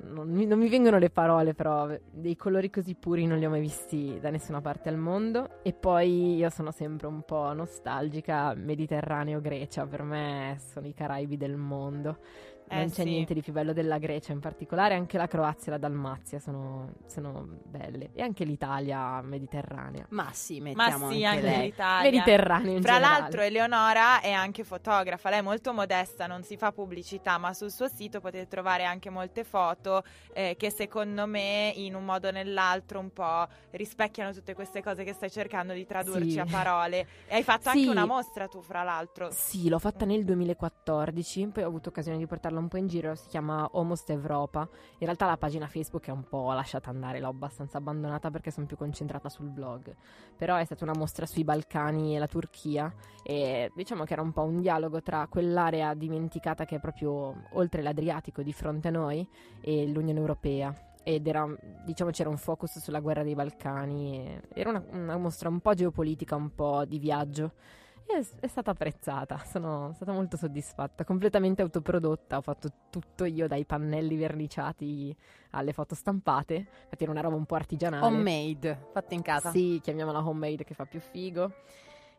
Non mi, non mi vengono le parole, però dei colori così puri non li ho mai visti da nessuna parte al mondo. E poi io sono sempre un po' nostalgica, Mediterraneo, Grecia, per me sono i Caraibi del mondo. Eh, non c'è sì. niente di più bello della Grecia in particolare, anche la Croazia e la Dalmazia sono, sono belle. E anche l'Italia mediterranea. Ma sì, Ma mettiamo sì, anche, anche l'Italia. Mediterraneo in Fra generale. l'altro Eleonora è anche fotografa, lei è molto modesta, non si fa pubblicità, ma sul suo sito potete trovare anche molte foto eh, che secondo me in un modo o nell'altro un po' rispecchiano tutte queste cose che stai cercando di tradurci Sì. a parole. E hai fatto Sì. anche una mostra tu, fra l'altro. Sì, l'ho fatta nel 2014, poi ho avuto occasione di portarla un po' in giro, si chiama Almost Europa. In realtà la pagina Facebook è un po' lasciata andare, l'ho abbastanza abbandonata perché sono più concentrata sul blog. Però è stata una mostra sui Balcani e la Turchia e diciamo che era un po' un dialogo tra quell'area dimenticata che è proprio oltre l'Adriatico di fronte a noi e l'Unione Europea. Ed era, diciamo, c'era un focus sulla guerra dei Balcani. Era una, una mostra un po' geopolitica, un po' di viaggio. È, è stata apprezzata, sono stata molto soddisfatta, completamente autoprodotta, ho fatto tutto io dai pannelli verniciati alle foto stampate, infatti era una roba un po' artigianale. Homemade, fatta in casa. Sì, chiamiamola homemade che fa più figo.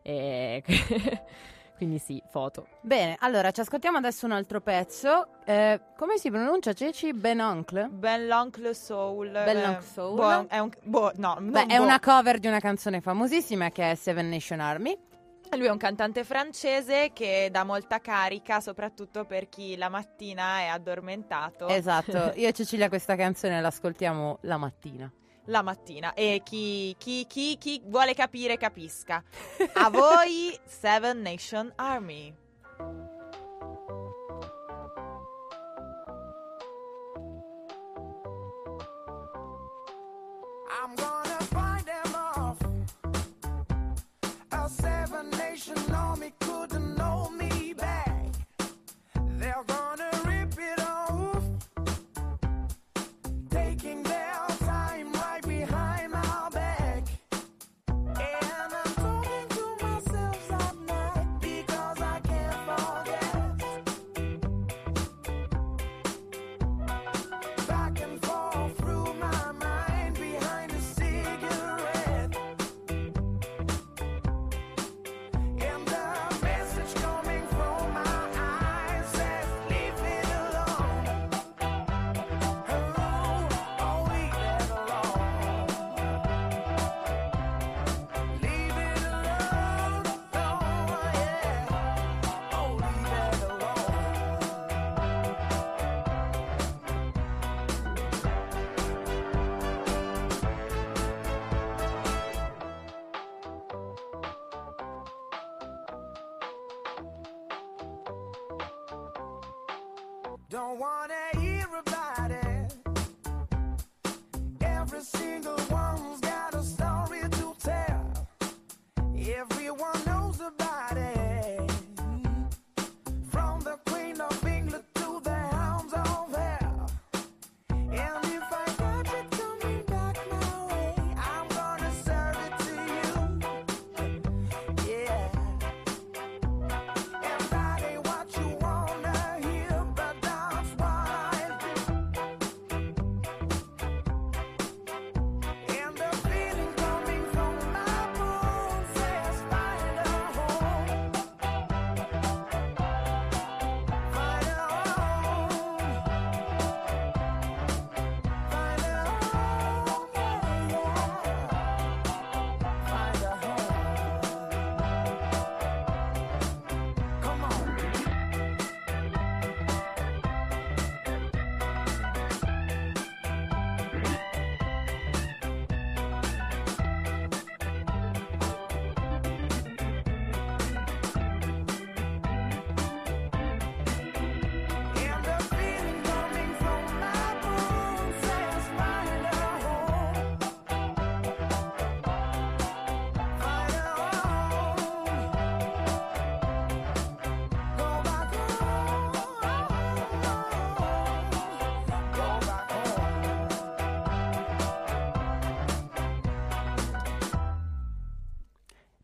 E Quindi sì, foto. Bene, allora ci ascoltiamo adesso un altro pezzo. Eh, come si pronuncia, Ceci? Ben Oncle? Ben l'Oncle Soul. Ben eh, l'Oncle Soul. boh, è un, boh, no, Beh, è boh. una cover di una canzone famosissima che è Seven Nation Army. Lui è un cantante francese che dà molta carica, soprattutto per chi la mattina è addormentato. Esatto, io e Cecilia questa canzone l'ascoltiamo la mattina. La mattina. E chi, chi, chi, chi vuole capire, capisca. A voi, Seven Nation Army. Seven nation army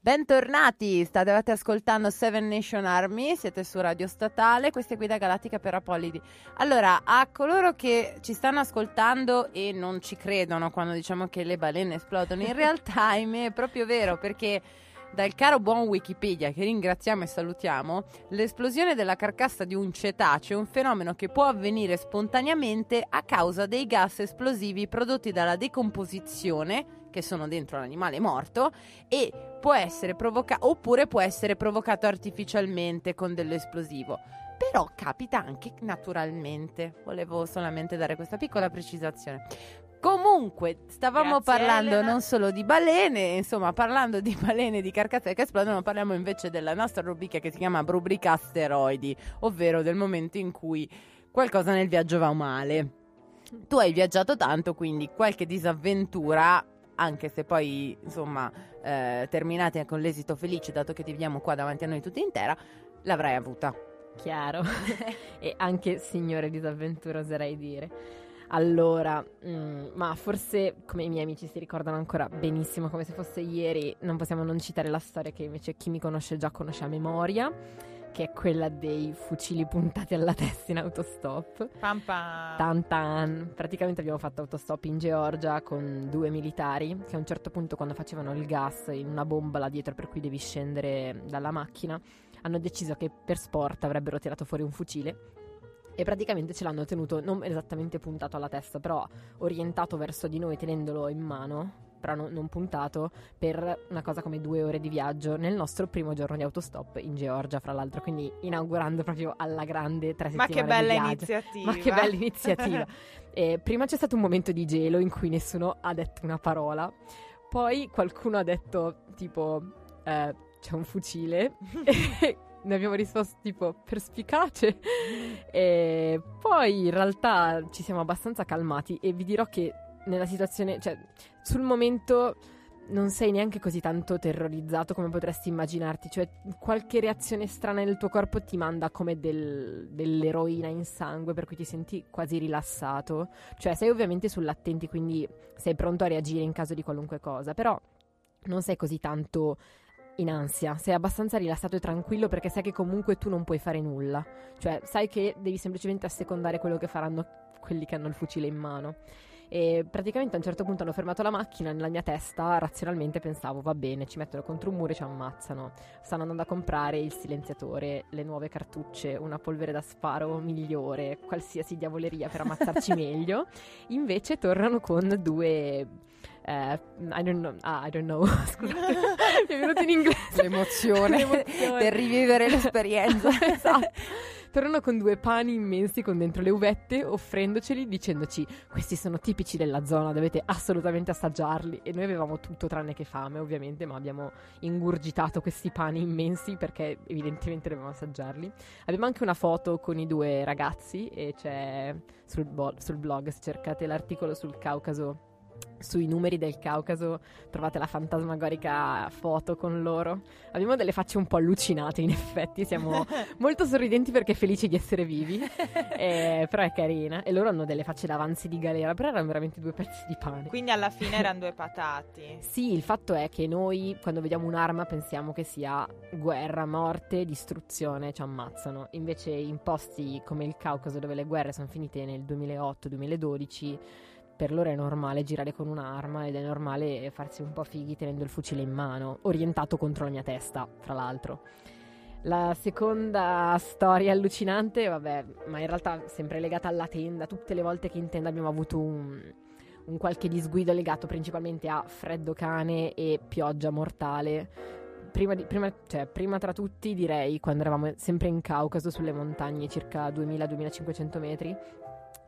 Bentornati, stavate ascoltando Seven Nation Army, siete su Radio Statale, questa è Guida Galattica per Apollidi. Allora, a coloro che ci stanno ascoltando e non ci credono quando diciamo che le balene esplodono, in realtà, è proprio vero, perché dal caro buon Wikipedia, che ringraziamo e salutiamo, l'esplosione della carcassa di un cetaceo è un fenomeno che può avvenire spontaneamente a causa dei gas esplosivi prodotti dalla decomposizione, che sono dentro l'animale morto, e può essere provocato oppure può essere provocato artificialmente con dell'esplosivo. Però capita anche naturalmente. Volevo solamente dare questa piccola precisazione. Comunque, stavamo Grazie, parlando Elena. non solo di balene, insomma, parlando di balene di carcazze che esplodono, parliamo invece della nostra rubrica che si chiama rubrica asteroidi, ovvero del momento in cui qualcosa nel viaggio va male. Tu hai viaggiato tanto, quindi qualche disavventura, anche se poi, insomma, eh, terminate con l'esito felice, dato che ti vediamo qua davanti a noi tutti intera, l'avrai avuta. Chiaro. e anche signore disavventura, oserei dire. Allora, mm, ma forse come i miei amici si ricordano ancora benissimo, come se fosse ieri, non possiamo non citare la storia che invece chi mi conosce già conosce a memoria, che è quella dei fucili puntati alla testa in autostop. Pam pam. Tan tan. Praticamente abbiamo fatto autostop in Georgia con due militari che a un certo punto quando facevano il gas in una bomba là dietro per cui devi scendere dalla macchina hanno deciso che per sport avrebbero tirato fuori un fucile e praticamente ce l'hanno tenuto non esattamente puntato alla testa, però orientato verso di noi tenendolo in mano, però no- non puntato, per una cosa come due ore di viaggio nel nostro primo giorno di autostop in Georgia, fra l'altro, quindi inaugurando proprio alla grande tre Ma settimane che bella iniziativa. Ma che bella iniziativa. E prima c'è stato un momento di gelo in cui nessuno ha detto una parola, poi qualcuno ha detto tipo eh, c'è un fucile ne abbiamo risposto tipo perspicace e poi in realtà ci siamo abbastanza calmati e vi dirò che nella situazione, cioè sul momento non sei neanche così tanto terrorizzato come potresti immaginarti, cioè qualche reazione strana nel tuo corpo ti manda come del- dell'eroina in sangue per cui ti senti quasi rilassato, cioè sei ovviamente sull'attenti quindi sei pronto a reagire in caso di qualunque cosa, però non sei così tanto in ansia, sei abbastanza rilassato e tranquillo perché sai che comunque tu non puoi fare nulla, cioè sai che devi semplicemente assecondare quello che faranno quelli che hanno il fucile in mano. E praticamente a un certo punto hanno fermato la macchina nella mia testa, razionalmente pensavo va bene, ci mettono contro un muro e ci ammazzano. Stanno andando a comprare il silenziatore, le nuove cartucce, una polvere da sparo migliore, qualsiasi diavoleria per ammazzarci meglio. Invece tornano con due eh, I don't know, ah, I don't know, scusate, mi è venuto in inglese. L'emozione L'emozione. per rivivere l'esperienza. esatto. Tornano con due pani immensi con dentro le uvette, offrendoceli, dicendoci: Questi sono tipici della zona, dovete assolutamente assaggiarli. E noi avevamo tutto tranne che fame, ovviamente, ma abbiamo ingurgitato questi pani immensi perché evidentemente dovevamo assaggiarli. Abbiamo anche una foto con i due ragazzi, e c'è sul, bo- sul blog, se cercate l'articolo sul Caucaso. Sui numeri del Caucaso trovate la fantasmagorica foto con loro. Abbiamo delle facce un po' allucinate, in effetti. Siamo molto sorridenti perché felici di essere vivi. Eh, però è carina. E loro hanno delle facce d'avanzi di galera, però erano veramente due pezzi di pane. Quindi alla fine erano due patati. Sì, il fatto è che noi quando vediamo un'arma pensiamo che sia guerra, morte, distruzione, ci ammazzano. Invece in posti come il Caucaso dove le guerre sono finite nel 2008-2012, per loro è normale girare con un'arma ed è normale farsi un po' fighi tenendo il fucile in mano, orientato contro la mia testa, fra l'altro. La seconda storia allucinante, vabbè, ma in realtà sempre legata alla tenda, tutte le volte che in tenda abbiamo avuto un, un qualche disguido legato principalmente a freddo cane e pioggia mortale. Prima, di- prima- cioè, prima tra tutti direi quando eravamo sempre in Caucaso sulle montagne circa 2000-2500 metri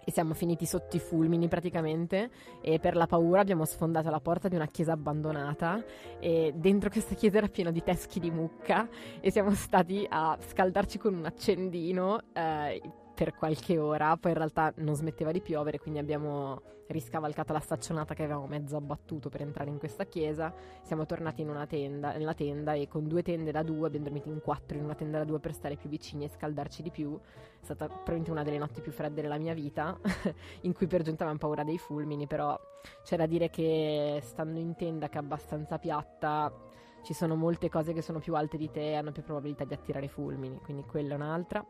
e siamo finiti sotto i fulmini praticamente e per la paura abbiamo sfondato la porta di una chiesa abbandonata e dentro questa chiesa era piena di teschi di mucca e siamo stati a scaldarci con un accendino eh, per qualche ora, poi in realtà non smetteva di piovere, quindi abbiamo riscavalcato la staccionata che avevamo mezzo abbattuto per entrare in questa chiesa. Siamo tornati in una tenda, nella tenda e con due tende da due abbiamo dormito in quattro in una tenda da due per stare più vicini e scaldarci di più. È stata probabilmente una delle notti più fredde della mia vita, in cui per giunta avevamo paura dei fulmini, però c'è da dire che stando in tenda che è abbastanza piatta ci sono molte cose che sono più alte di te e hanno più probabilità di attirare fulmini, quindi quella è un'altra.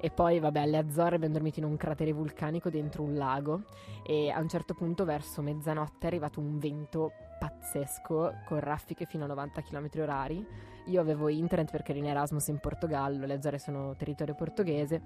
E poi, vabbè, alle Azzorre abbiamo dormito in un cratere vulcanico dentro un lago e a un certo punto, verso mezzanotte, è arrivato un vento pazzesco con raffiche fino a 90 km orari. Io avevo internet perché ero in Erasmus in Portogallo, le Azzorre sono territorio portoghese.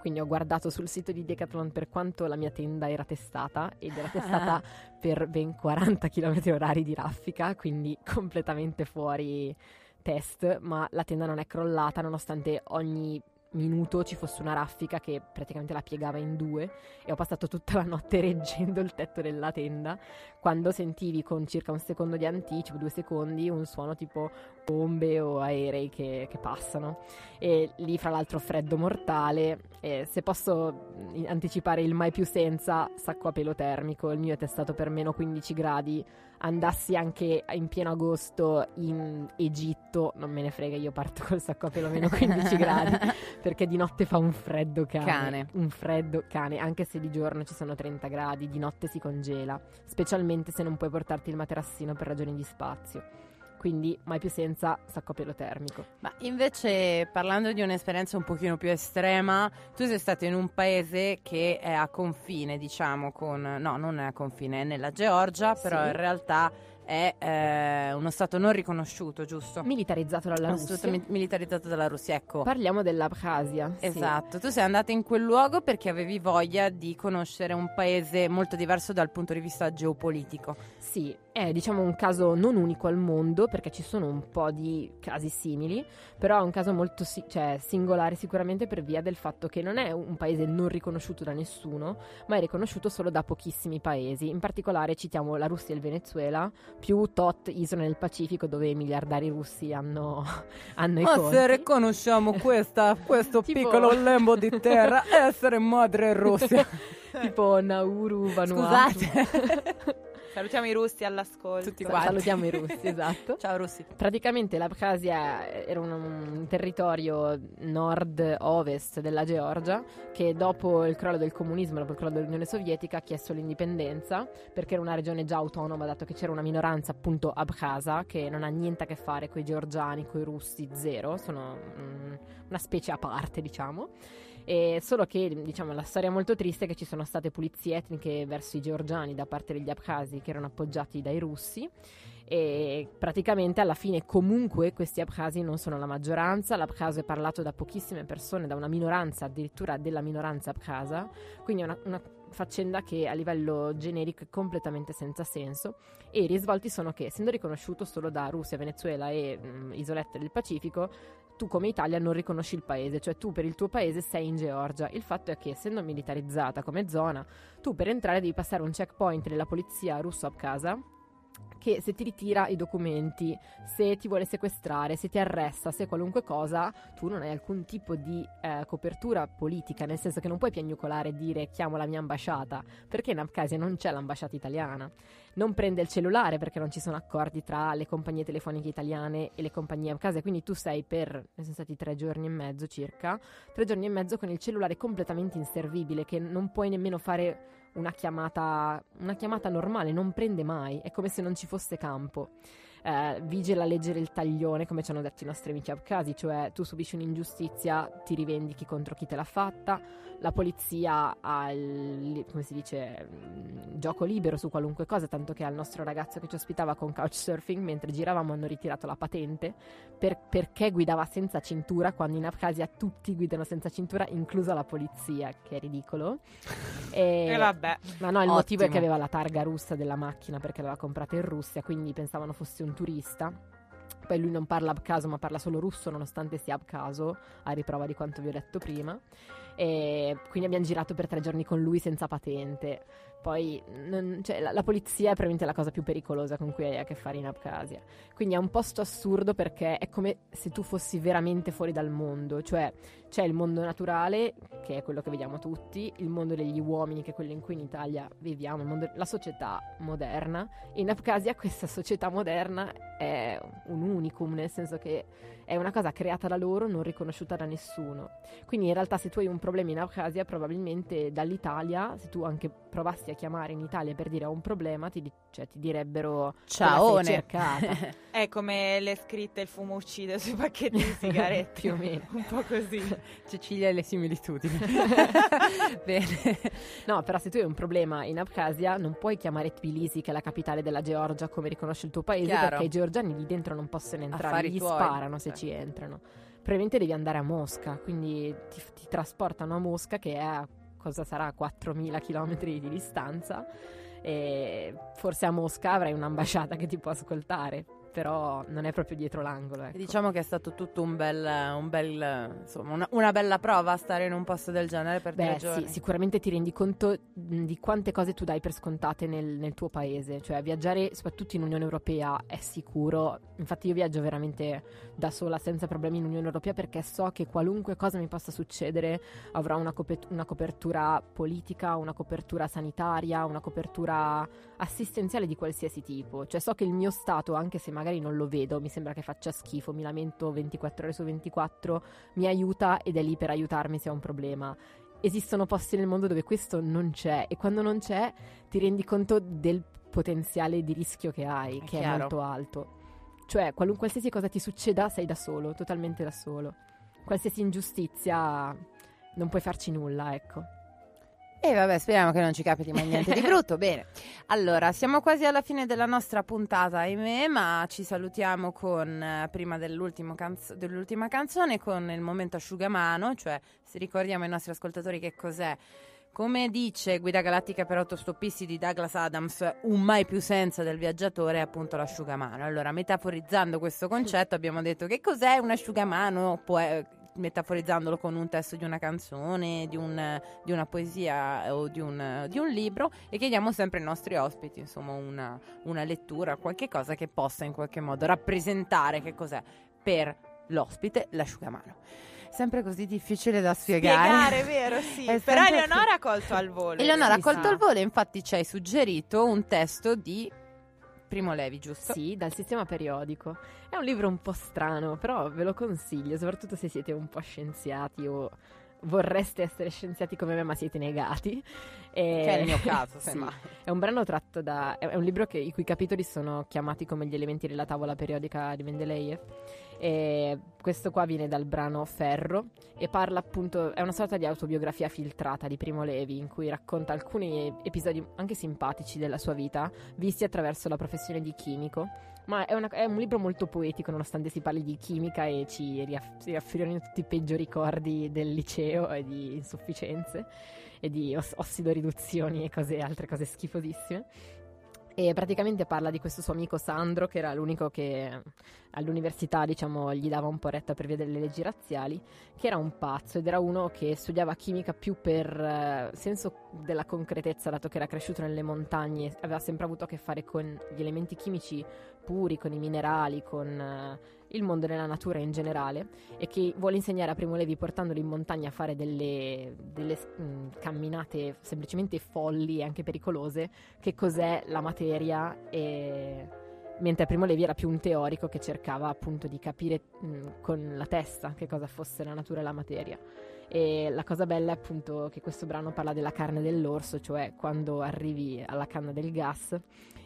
Quindi ho guardato sul sito di Decathlon per quanto la mia tenda era testata ed era testata per ben 40 km orari di raffica, quindi completamente fuori test, ma la tenda non è crollata nonostante ogni minuto ci fosse una raffica che praticamente la piegava in due e ho passato tutta la notte reggendo il tetto della tenda quando sentivi con circa un secondo di anticipo, due secondi, un suono tipo bombe o aerei che, che passano. E lì fra l'altro freddo mortale. E se posso mm, anticipare il mai più senza sacco a pelo termico, il mio è testato per meno 15 gradi. Andassi anche in pieno agosto in Egitto, non me ne frega, io parto col sacco a pelo meno 15 gradi, perché di notte fa un freddo cane. Cane. Un freddo cane, anche se di giorno ci sono 30 gradi, di notte si congela, specialmente se non puoi portarti il materassino per ragioni di spazio. Quindi mai più senza sacco a pelo termico. Ma invece, parlando di un'esperienza un pochino più estrema, tu sei stato in un paese che è a confine, diciamo, con... No, non è a confine, è nella Georgia, però Sì. in realtà è eh, uno stato non riconosciuto, giusto? Militarizzato dalla Russia. Assolutamente militarizzato dalla Russia, ecco. Parliamo dell'Abkhazia. sì. Esatto, tu sei andata in quel luogo perché avevi voglia di conoscere un paese molto diverso dal punto di vista geopolitico. Sì, è diciamo un caso non unico al mondo perché ci sono un po' di casi simili, però è un caso molto si- cioè, singolare sicuramente per via del fatto che non è un paese non riconosciuto da nessuno, ma è riconosciuto solo da pochissimi paesi. In particolare citiamo la Russia e il Venezuela, più tot isole nel Pacifico dove i miliardari russi hanno, hanno i Ma conti. se riconosciamo questa- questo Tipo- piccolo lembo di terra, essere madre Russia. tipo Nauru, Vanuatu. Scusate. Salutiamo i russi all'ascolto. Tutti quanti. Salutiamo i russi, esatto. Ciao Russi. Praticamente l'Abkhazia era un, un territorio nord-ovest della Georgia che dopo il crollo del comunismo, dopo il crollo dell'Unione Sovietica, ha chiesto l'indipendenza perché era una regione già autonoma, dato che c'era una minoranza appunto abkhasa che non ha niente a che fare con i georgiani, con i russi, zero, sono mm, una specie a parte, diciamo. E solo che diciamo la storia molto triste è che ci sono state pulizie etniche verso i georgiani da parte degli abkhasi che erano appoggiati dai russi. E praticamente alla fine comunque questi abkhasi non sono la maggioranza, l'abkhaso è parlato da pochissime persone, da una minoranza addirittura della minoranza abkhasa, quindi è una, una faccenda che a livello generico è completamente senza senso e i risvolti sono che essendo riconosciuto solo da Russia, Venezuela e mh, isolette del Pacifico, tu come Italia non riconosci il paese, cioè tu per il tuo paese sei in Georgia. Il fatto è che essendo militarizzata come zona, tu per entrare devi passare un checkpoint della polizia russo-abkhasa che se ti ritira i documenti, se ti vuole sequestrare, se ti arresta, se qualunque cosa, tu non hai alcun tipo di eh, copertura politica, nel senso che non puoi piagnucolare e dire chiamo la mia ambasciata, perché in Abkhazia non c'è l'ambasciata italiana. Non prende il cellulare perché non ci sono accordi tra le compagnie telefoniche italiane e le compagnie abkhase, quindi tu sei per, ne sono stati tre giorni e mezzo circa, tre giorni e mezzo con il cellulare completamente inservibile, che non puoi nemmeno fare una chiamata, una chiamata normale, non prende mai, è come se non ci fosse campo. Eh, vige la legge del taglione, come ci hanno detto i nostri amici abkhasi, cioè tu subisci un'ingiustizia, ti rivendichi contro chi te l'ha fatta, la polizia ha il, come si dice, mm, gioco libero su qualunque cosa, tanto che al nostro ragazzo che ci ospitava con couchsurfing, mentre giravamo hanno ritirato la patente per- perché guidava senza cintura, quando in Abkhazia tutti guidano senza cintura, inclusa la polizia, che è ridicolo. E, E vabbè. Ma no, il motivo è che Ottimo. aveva la targa russa della macchina perché l'aveva comprata in Russia, quindi pensavano fosse turista. Poi lui non parla abcaso, ma parla solo russo, nonostante sia abcaso, a riprova di quanto vi ho detto prima. E quindi abbiamo girato per tre giorni con lui senza patente. Poi non- cioè, la, la polizia è probabilmente la cosa più pericolosa con cui hai a che fare in Abkhazia. Quindi è un posto assurdo perché è come se tu fossi veramente fuori dal mondo. Cioè c'è il mondo naturale, che è quello che vediamo tutti, il mondo degli uomini, che è quello in cui in Italia viviamo, mondo- la società moderna. E in Abkhazia questa società moderna è un unicum, nel senso che è una cosa creata da loro, non riconosciuta da nessuno. Quindi in realtà se tu hai un problema in Abkhazia, probabilmente dall'Italia, se tu anche provassi a chiamare in Italia per dire ho un problema, ti, cioè, ti direbbero Ciaone. "Te la sei cercata. È come le scritte il fumo uccide sui pacchetti di sigarette. Più o meno. Un po' così. Cecilia e le similitudini. Bene. No, però se tu hai un problema in Abkhazia non puoi chiamare Tbilisi, che è la capitale della Georgia, come riconosce il tuo paese, Chiaro. perché i georgiani lì dentro non possono entrare, Affari gli tuoi. sparano se Sì. ci entrano. Probabilmente devi andare a Mosca, quindi ti, ti trasportano a Mosca che è a cosa sarà 4.000 km di distanza e forse a Mosca avrai un'ambasciata che ti può ascoltare, però non è proprio dietro l'angolo. ecco. Diciamo che è stato tutto un bel, un bel insomma, una, una bella prova stare in un posto del genere per tre Beh, giorni. sì, sicuramente ti rendi conto di quante cose tu dai per scontate nel, nel tuo paese. Cioè, viaggiare soprattutto in Unione Europea è sicuro. Infatti, io viaggio veramente da sola, senza problemi in Unione Europea, perché so che qualunque cosa mi possa succedere avrò una, copet- una copertura politica, una copertura sanitaria, una copertura assistenziale di qualsiasi tipo. Cioè, so che il mio stato, anche se magari non lo vedo, mi sembra che faccia schifo, mi lamento 24 ore su 24, mi aiuta ed è lì per aiutarmi se ho un problema esistono posti nel mondo dove questo non c'è e quando non c'è ti rendi conto del potenziale di rischio che hai, È che è chiaro. molto alto. Cioè, qualun- qualsiasi cosa ti succeda, sei da solo, totalmente da solo. Qualsiasi ingiustizia non puoi farci nulla, ecco. E vabbè, speriamo che non ci capiti mai niente di brutto. Bene, allora siamo quasi alla fine della nostra puntata, ahimè, ma ci salutiamo con, eh, prima canzo- dell'ultima canzone, con il momento asciugamano, cioè se ricordiamo ai nostri ascoltatori che cos'è. Come dice Guida Galattica per autostoppisti di Douglas Adams, un mai più senza del viaggiatore è appunto l'asciugamano. Allora, metaforizzando questo concetto, abbiamo detto che cos'è un asciugamano? Può, eh, metaforizzandolo con un testo di una canzone, di, un- di una poesia eh, o di un, di un libro e chiediamo sempre ai nostri ospiti insomma una, una lettura, qualche cosa che possa in qualche modo rappresentare che cos'è per l'ospite l'asciugamano. Sempre così difficile da spiegare. Spiegare, vero? Sì. È Però Eleonora ha colto al volo. Eleonora ha colto al volo, infatti ci hai suggerito un testo di Primo Levi, giusto? Sì, dal sistema periodico. È un libro un po' strano, però ve lo consiglio, soprattutto se siete un po' scienziati o vorreste essere scienziati come me, ma siete negati. E- Che è il mio caso, Sì. semmai. È un brano tratto da. È è un libro che- i cui capitoli sono chiamati come gli elementi della tavola periodica di Mendeleev. E questo qua viene dal brano Ferro e parla appunto. È una sorta di autobiografia filtrata di Primo Levi in cui racconta alcuni episodi anche simpatici della sua vita visti attraverso la professione di chimico. Ma è, una- è un libro molto poetico, nonostante si parli di chimica e ci riaffiorino tutti i peggiori ricordi del liceo e di insufficienze e di os- ossidoriduzioni e cose, altre cose schifosissime. E praticamente parla di questo suo amico Sandro, che era l'unico che all'università, diciamo, gli dava un po' retta per via delle leggi razziali, che era un pazzo ed era uno che studiava chimica più per eh, senso della concretezza, dato che era cresciuto nelle montagne, aveva sempre avuto a che fare con gli elementi chimici puri, con i minerali, con eh, il mondo della natura in generale e che vuole insegnare a Primo Levi portandolo in montagna a fare delle, delle, mm, camminate semplicemente folli e anche pericolose che cos'è la materia e mentre Primo Levi era più un teorico che cercava appunto di capire mh, con la testa che cosa fosse la natura e la materia. E la cosa bella è appunto che questo brano parla della carne dell'orso, cioè quando arrivi alla canna del gas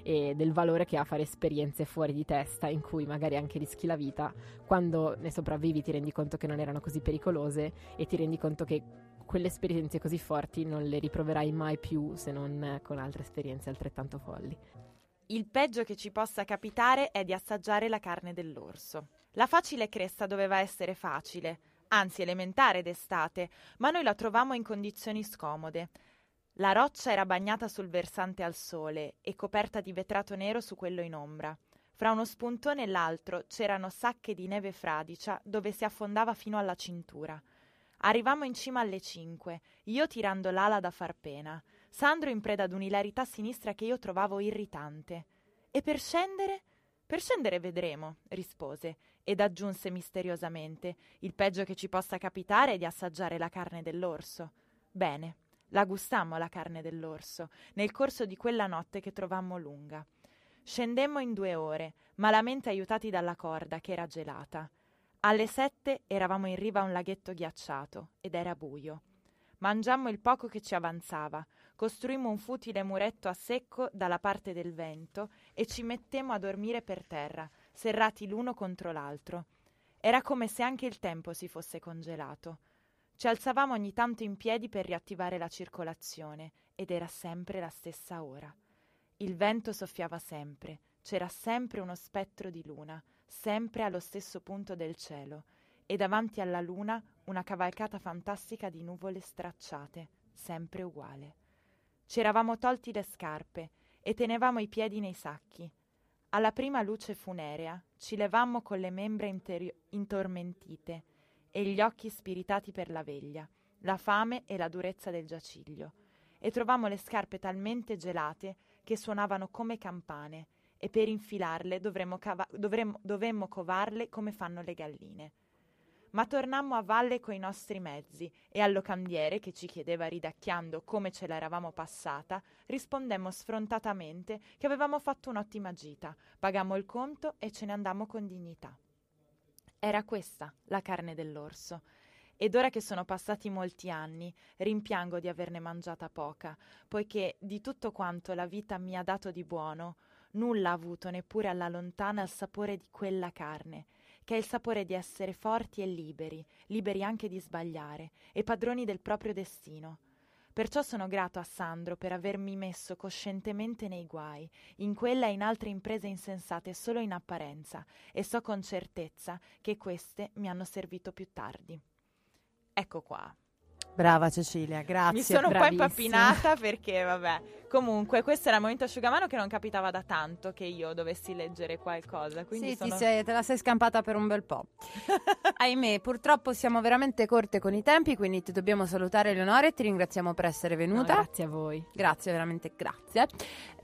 e del valore che ha fare esperienze fuori di testa in cui magari anche rischi la vita, quando ne sopravvivi ti rendi conto che non erano così pericolose e ti rendi conto che quelle esperienze così forti non le riproverai mai più se non con altre esperienze altrettanto folli. Il peggio che ci possa capitare è di assaggiare la carne dell'orso. La facile cresta doveva essere facile, anzi elementare d'estate, ma noi la trovammo in condizioni scomode. La roccia era bagnata sul versante al sole e coperta di vetrato nero su quello in ombra. Fra uno spuntone e l'altro c'erano sacche di neve fradicia dove si affondava fino alla cintura. Arrivammo in cima alle cinque, io tirando l'ala da far pena, Sandro in preda ad un'ilarità sinistra che io trovavo irritante. E per scendere? Per scendere vedremo, rispose, ed aggiunse misteriosamente: Il peggio che ci possa capitare è di assaggiare la carne dell'orso. Bene, la gustammo la carne dell'orso, nel corso di quella notte che trovammo lunga. Scendemmo in due ore, malamente aiutati dalla corda che era gelata. Alle sette eravamo in riva a un laghetto ghiacciato ed era buio. Mangiammo il poco che ci avanzava, costruimmo un futile muretto a secco dalla parte del vento e ci mettemmo a dormire per terra, serrati l'uno contro l'altro. Era come se anche il tempo si fosse congelato. Ci alzavamo ogni tanto in piedi per riattivare la circolazione ed era sempre la stessa ora. Il vento soffiava sempre, c'era sempre uno spettro di luna, sempre allo stesso punto del cielo, e davanti alla luna una cavalcata fantastica di nuvole stracciate, sempre uguale. Ci eravamo tolti le scarpe e tenevamo i piedi nei sacchi. Alla prima luce funerea ci levammo con le membra interi- intormentite e gli occhi spiritati per la veglia, la fame e la durezza del giaciglio, e trovammo le scarpe talmente gelate che suonavano come campane, e per infilarle dovremmo cava- dovremmo- dovemmo covarle come fanno le galline. Ma tornammo a valle coi nostri mezzi e al locandiere, che ci chiedeva ridacchiando come ce l'eravamo passata, rispondemmo sfrontatamente che avevamo fatto un'ottima gita, pagammo il conto e ce ne andammo con dignità. Era questa la carne dell'orso. Ed ora che sono passati molti anni, rimpiango di averne mangiata poca, poiché di tutto quanto la vita mi ha dato di buono, nulla ha avuto neppure alla lontana il sapore di quella carne, che è il sapore di essere forti e liberi, liberi anche di sbagliare, e padroni del proprio destino. Perciò sono grato a Sandro per avermi messo coscientemente nei guai, in quella e in altre imprese insensate solo in apparenza, e so con certezza che queste mi hanno servito più tardi. Ecco qua. Brava Cecilia, grazie. Mi sono bravissima. un po' impappinata perché, vabbè. Comunque, questo era il momento asciugamano che non capitava da tanto che io dovessi leggere qualcosa. Quindi Sì, sono... sei- te la sei scampata per un bel po'. Ahimè, purtroppo siamo veramente corte con i tempi, quindi ti dobbiamo salutare Eleonora e ti ringraziamo per essere No, venuta. grazie a voi. grazie, veramente grazie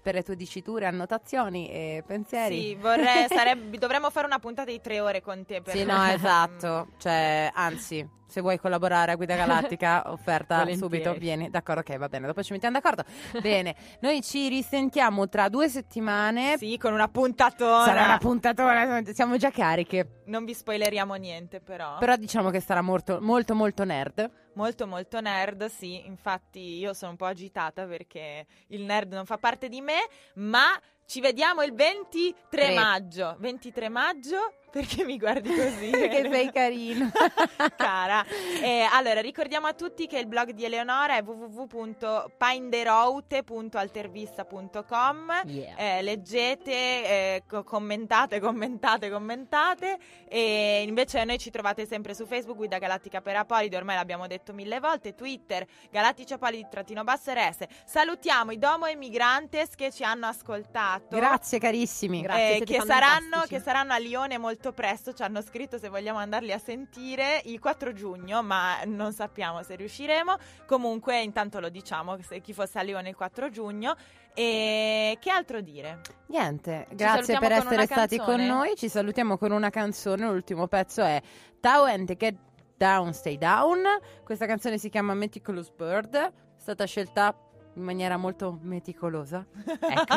per le tue diciture, annotazioni e pensieri. Sì, vorrei, sarebbe- dovremmo fare una puntata di tre ore con te. Per Sì, no, esatto. Cioè, anzi, se vuoi collaborare a Guida Galattica, offerta subito, vieni. D'accordo, ok, va bene, dopo ci mettiamo d'accordo. Bene, noi ci risentiamo tra due settimane. Sì, con una puntatona. Sarà una puntatona, siamo già cariche. non vi spoileriamo niente, però. Però diciamo che sarà molto, molto, molto nerd. Molto, molto nerd, sì. Infatti, io sono un po' agitata perché il nerd non fa parte di me. Ma ci vediamo il 23 Tre. maggio. 23 maggio? Perché mi guardi così? Perché sei carino. cara. Eh, allora, ricordiamo a tutti che il blog di Eleonora è www.pinderoute.altervista.com. Yeah. Eh, leggete, eh, co- commentate, commentate, commentate. E invece noi ci trovate sempre su Facebook, Guida Galattica per Apolide, ormai l'abbiamo detto mille volte, Twitter, Galattici Apolidi trattino basso RS. Salutiamo i Domo Emigrantes che ci hanno ascoltato. Grazie carissimi. Grazie, Eh, siete che, saranno, che saranno a Lione molto presto. Ci hanno scritto se vogliamo andarli a sentire il 4 giugno, ma non sappiamo se riusciremo. Comunque, intanto lo diciamo: se chi fosse a Lione il 4 giugno. E che altro dire? Niente, grazie salutiamo per essere stati con noi. Ci salutiamo con una canzone. L'ultimo pezzo è Tao and Get Down, Stay Down. Questa canzone si chiama Meticulous Bird. È stata scelta in maniera molto meticolosa. Ecco.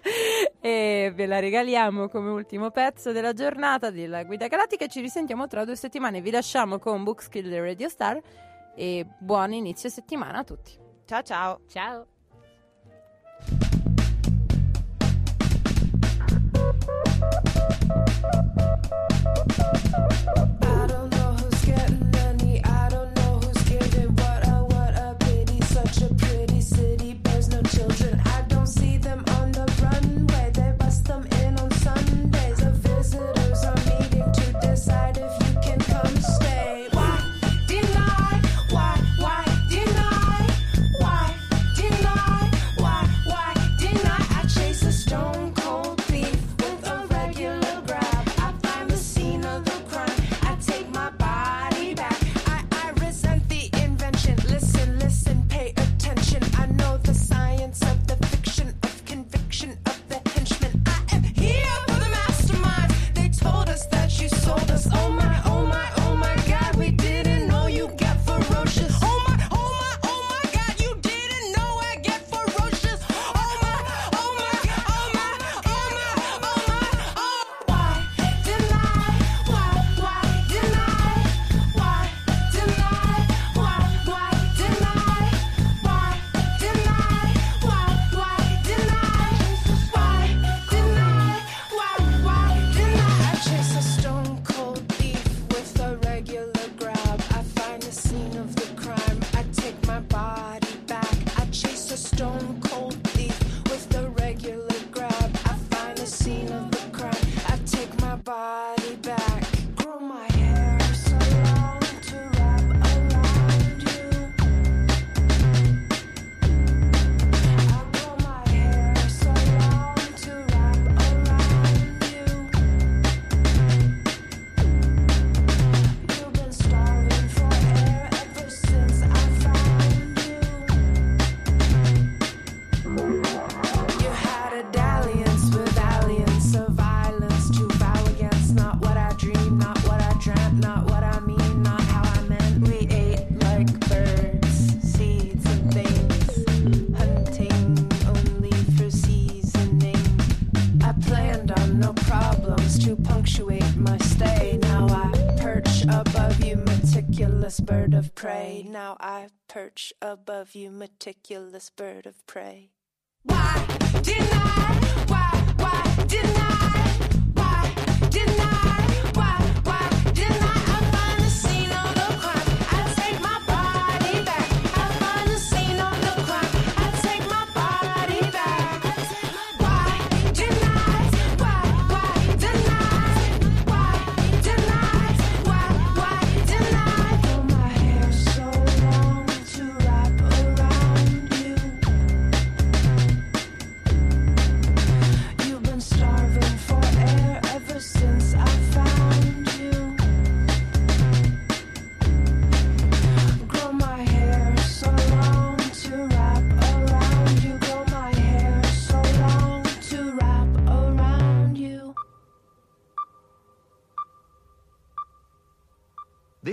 e ve la regaliamo come ultimo pezzo della giornata della Guida Galattica. Ci risentiamo tra due settimane. Vi lasciamo con Bookskill e Radio Star. E buon inizio settimana a tutti. Ciao ciao. Ciao. I don't know who's getting children. Perch above you, meticulous bird of prey. Why deny? Why, why deny? Why deny? Why,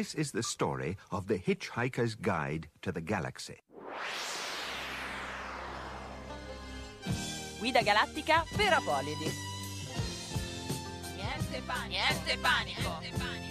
This is the story of The Hitchhiker's Guide to the Galaxy. Guida galattica per Apolidi. Niente panico. Niente panico.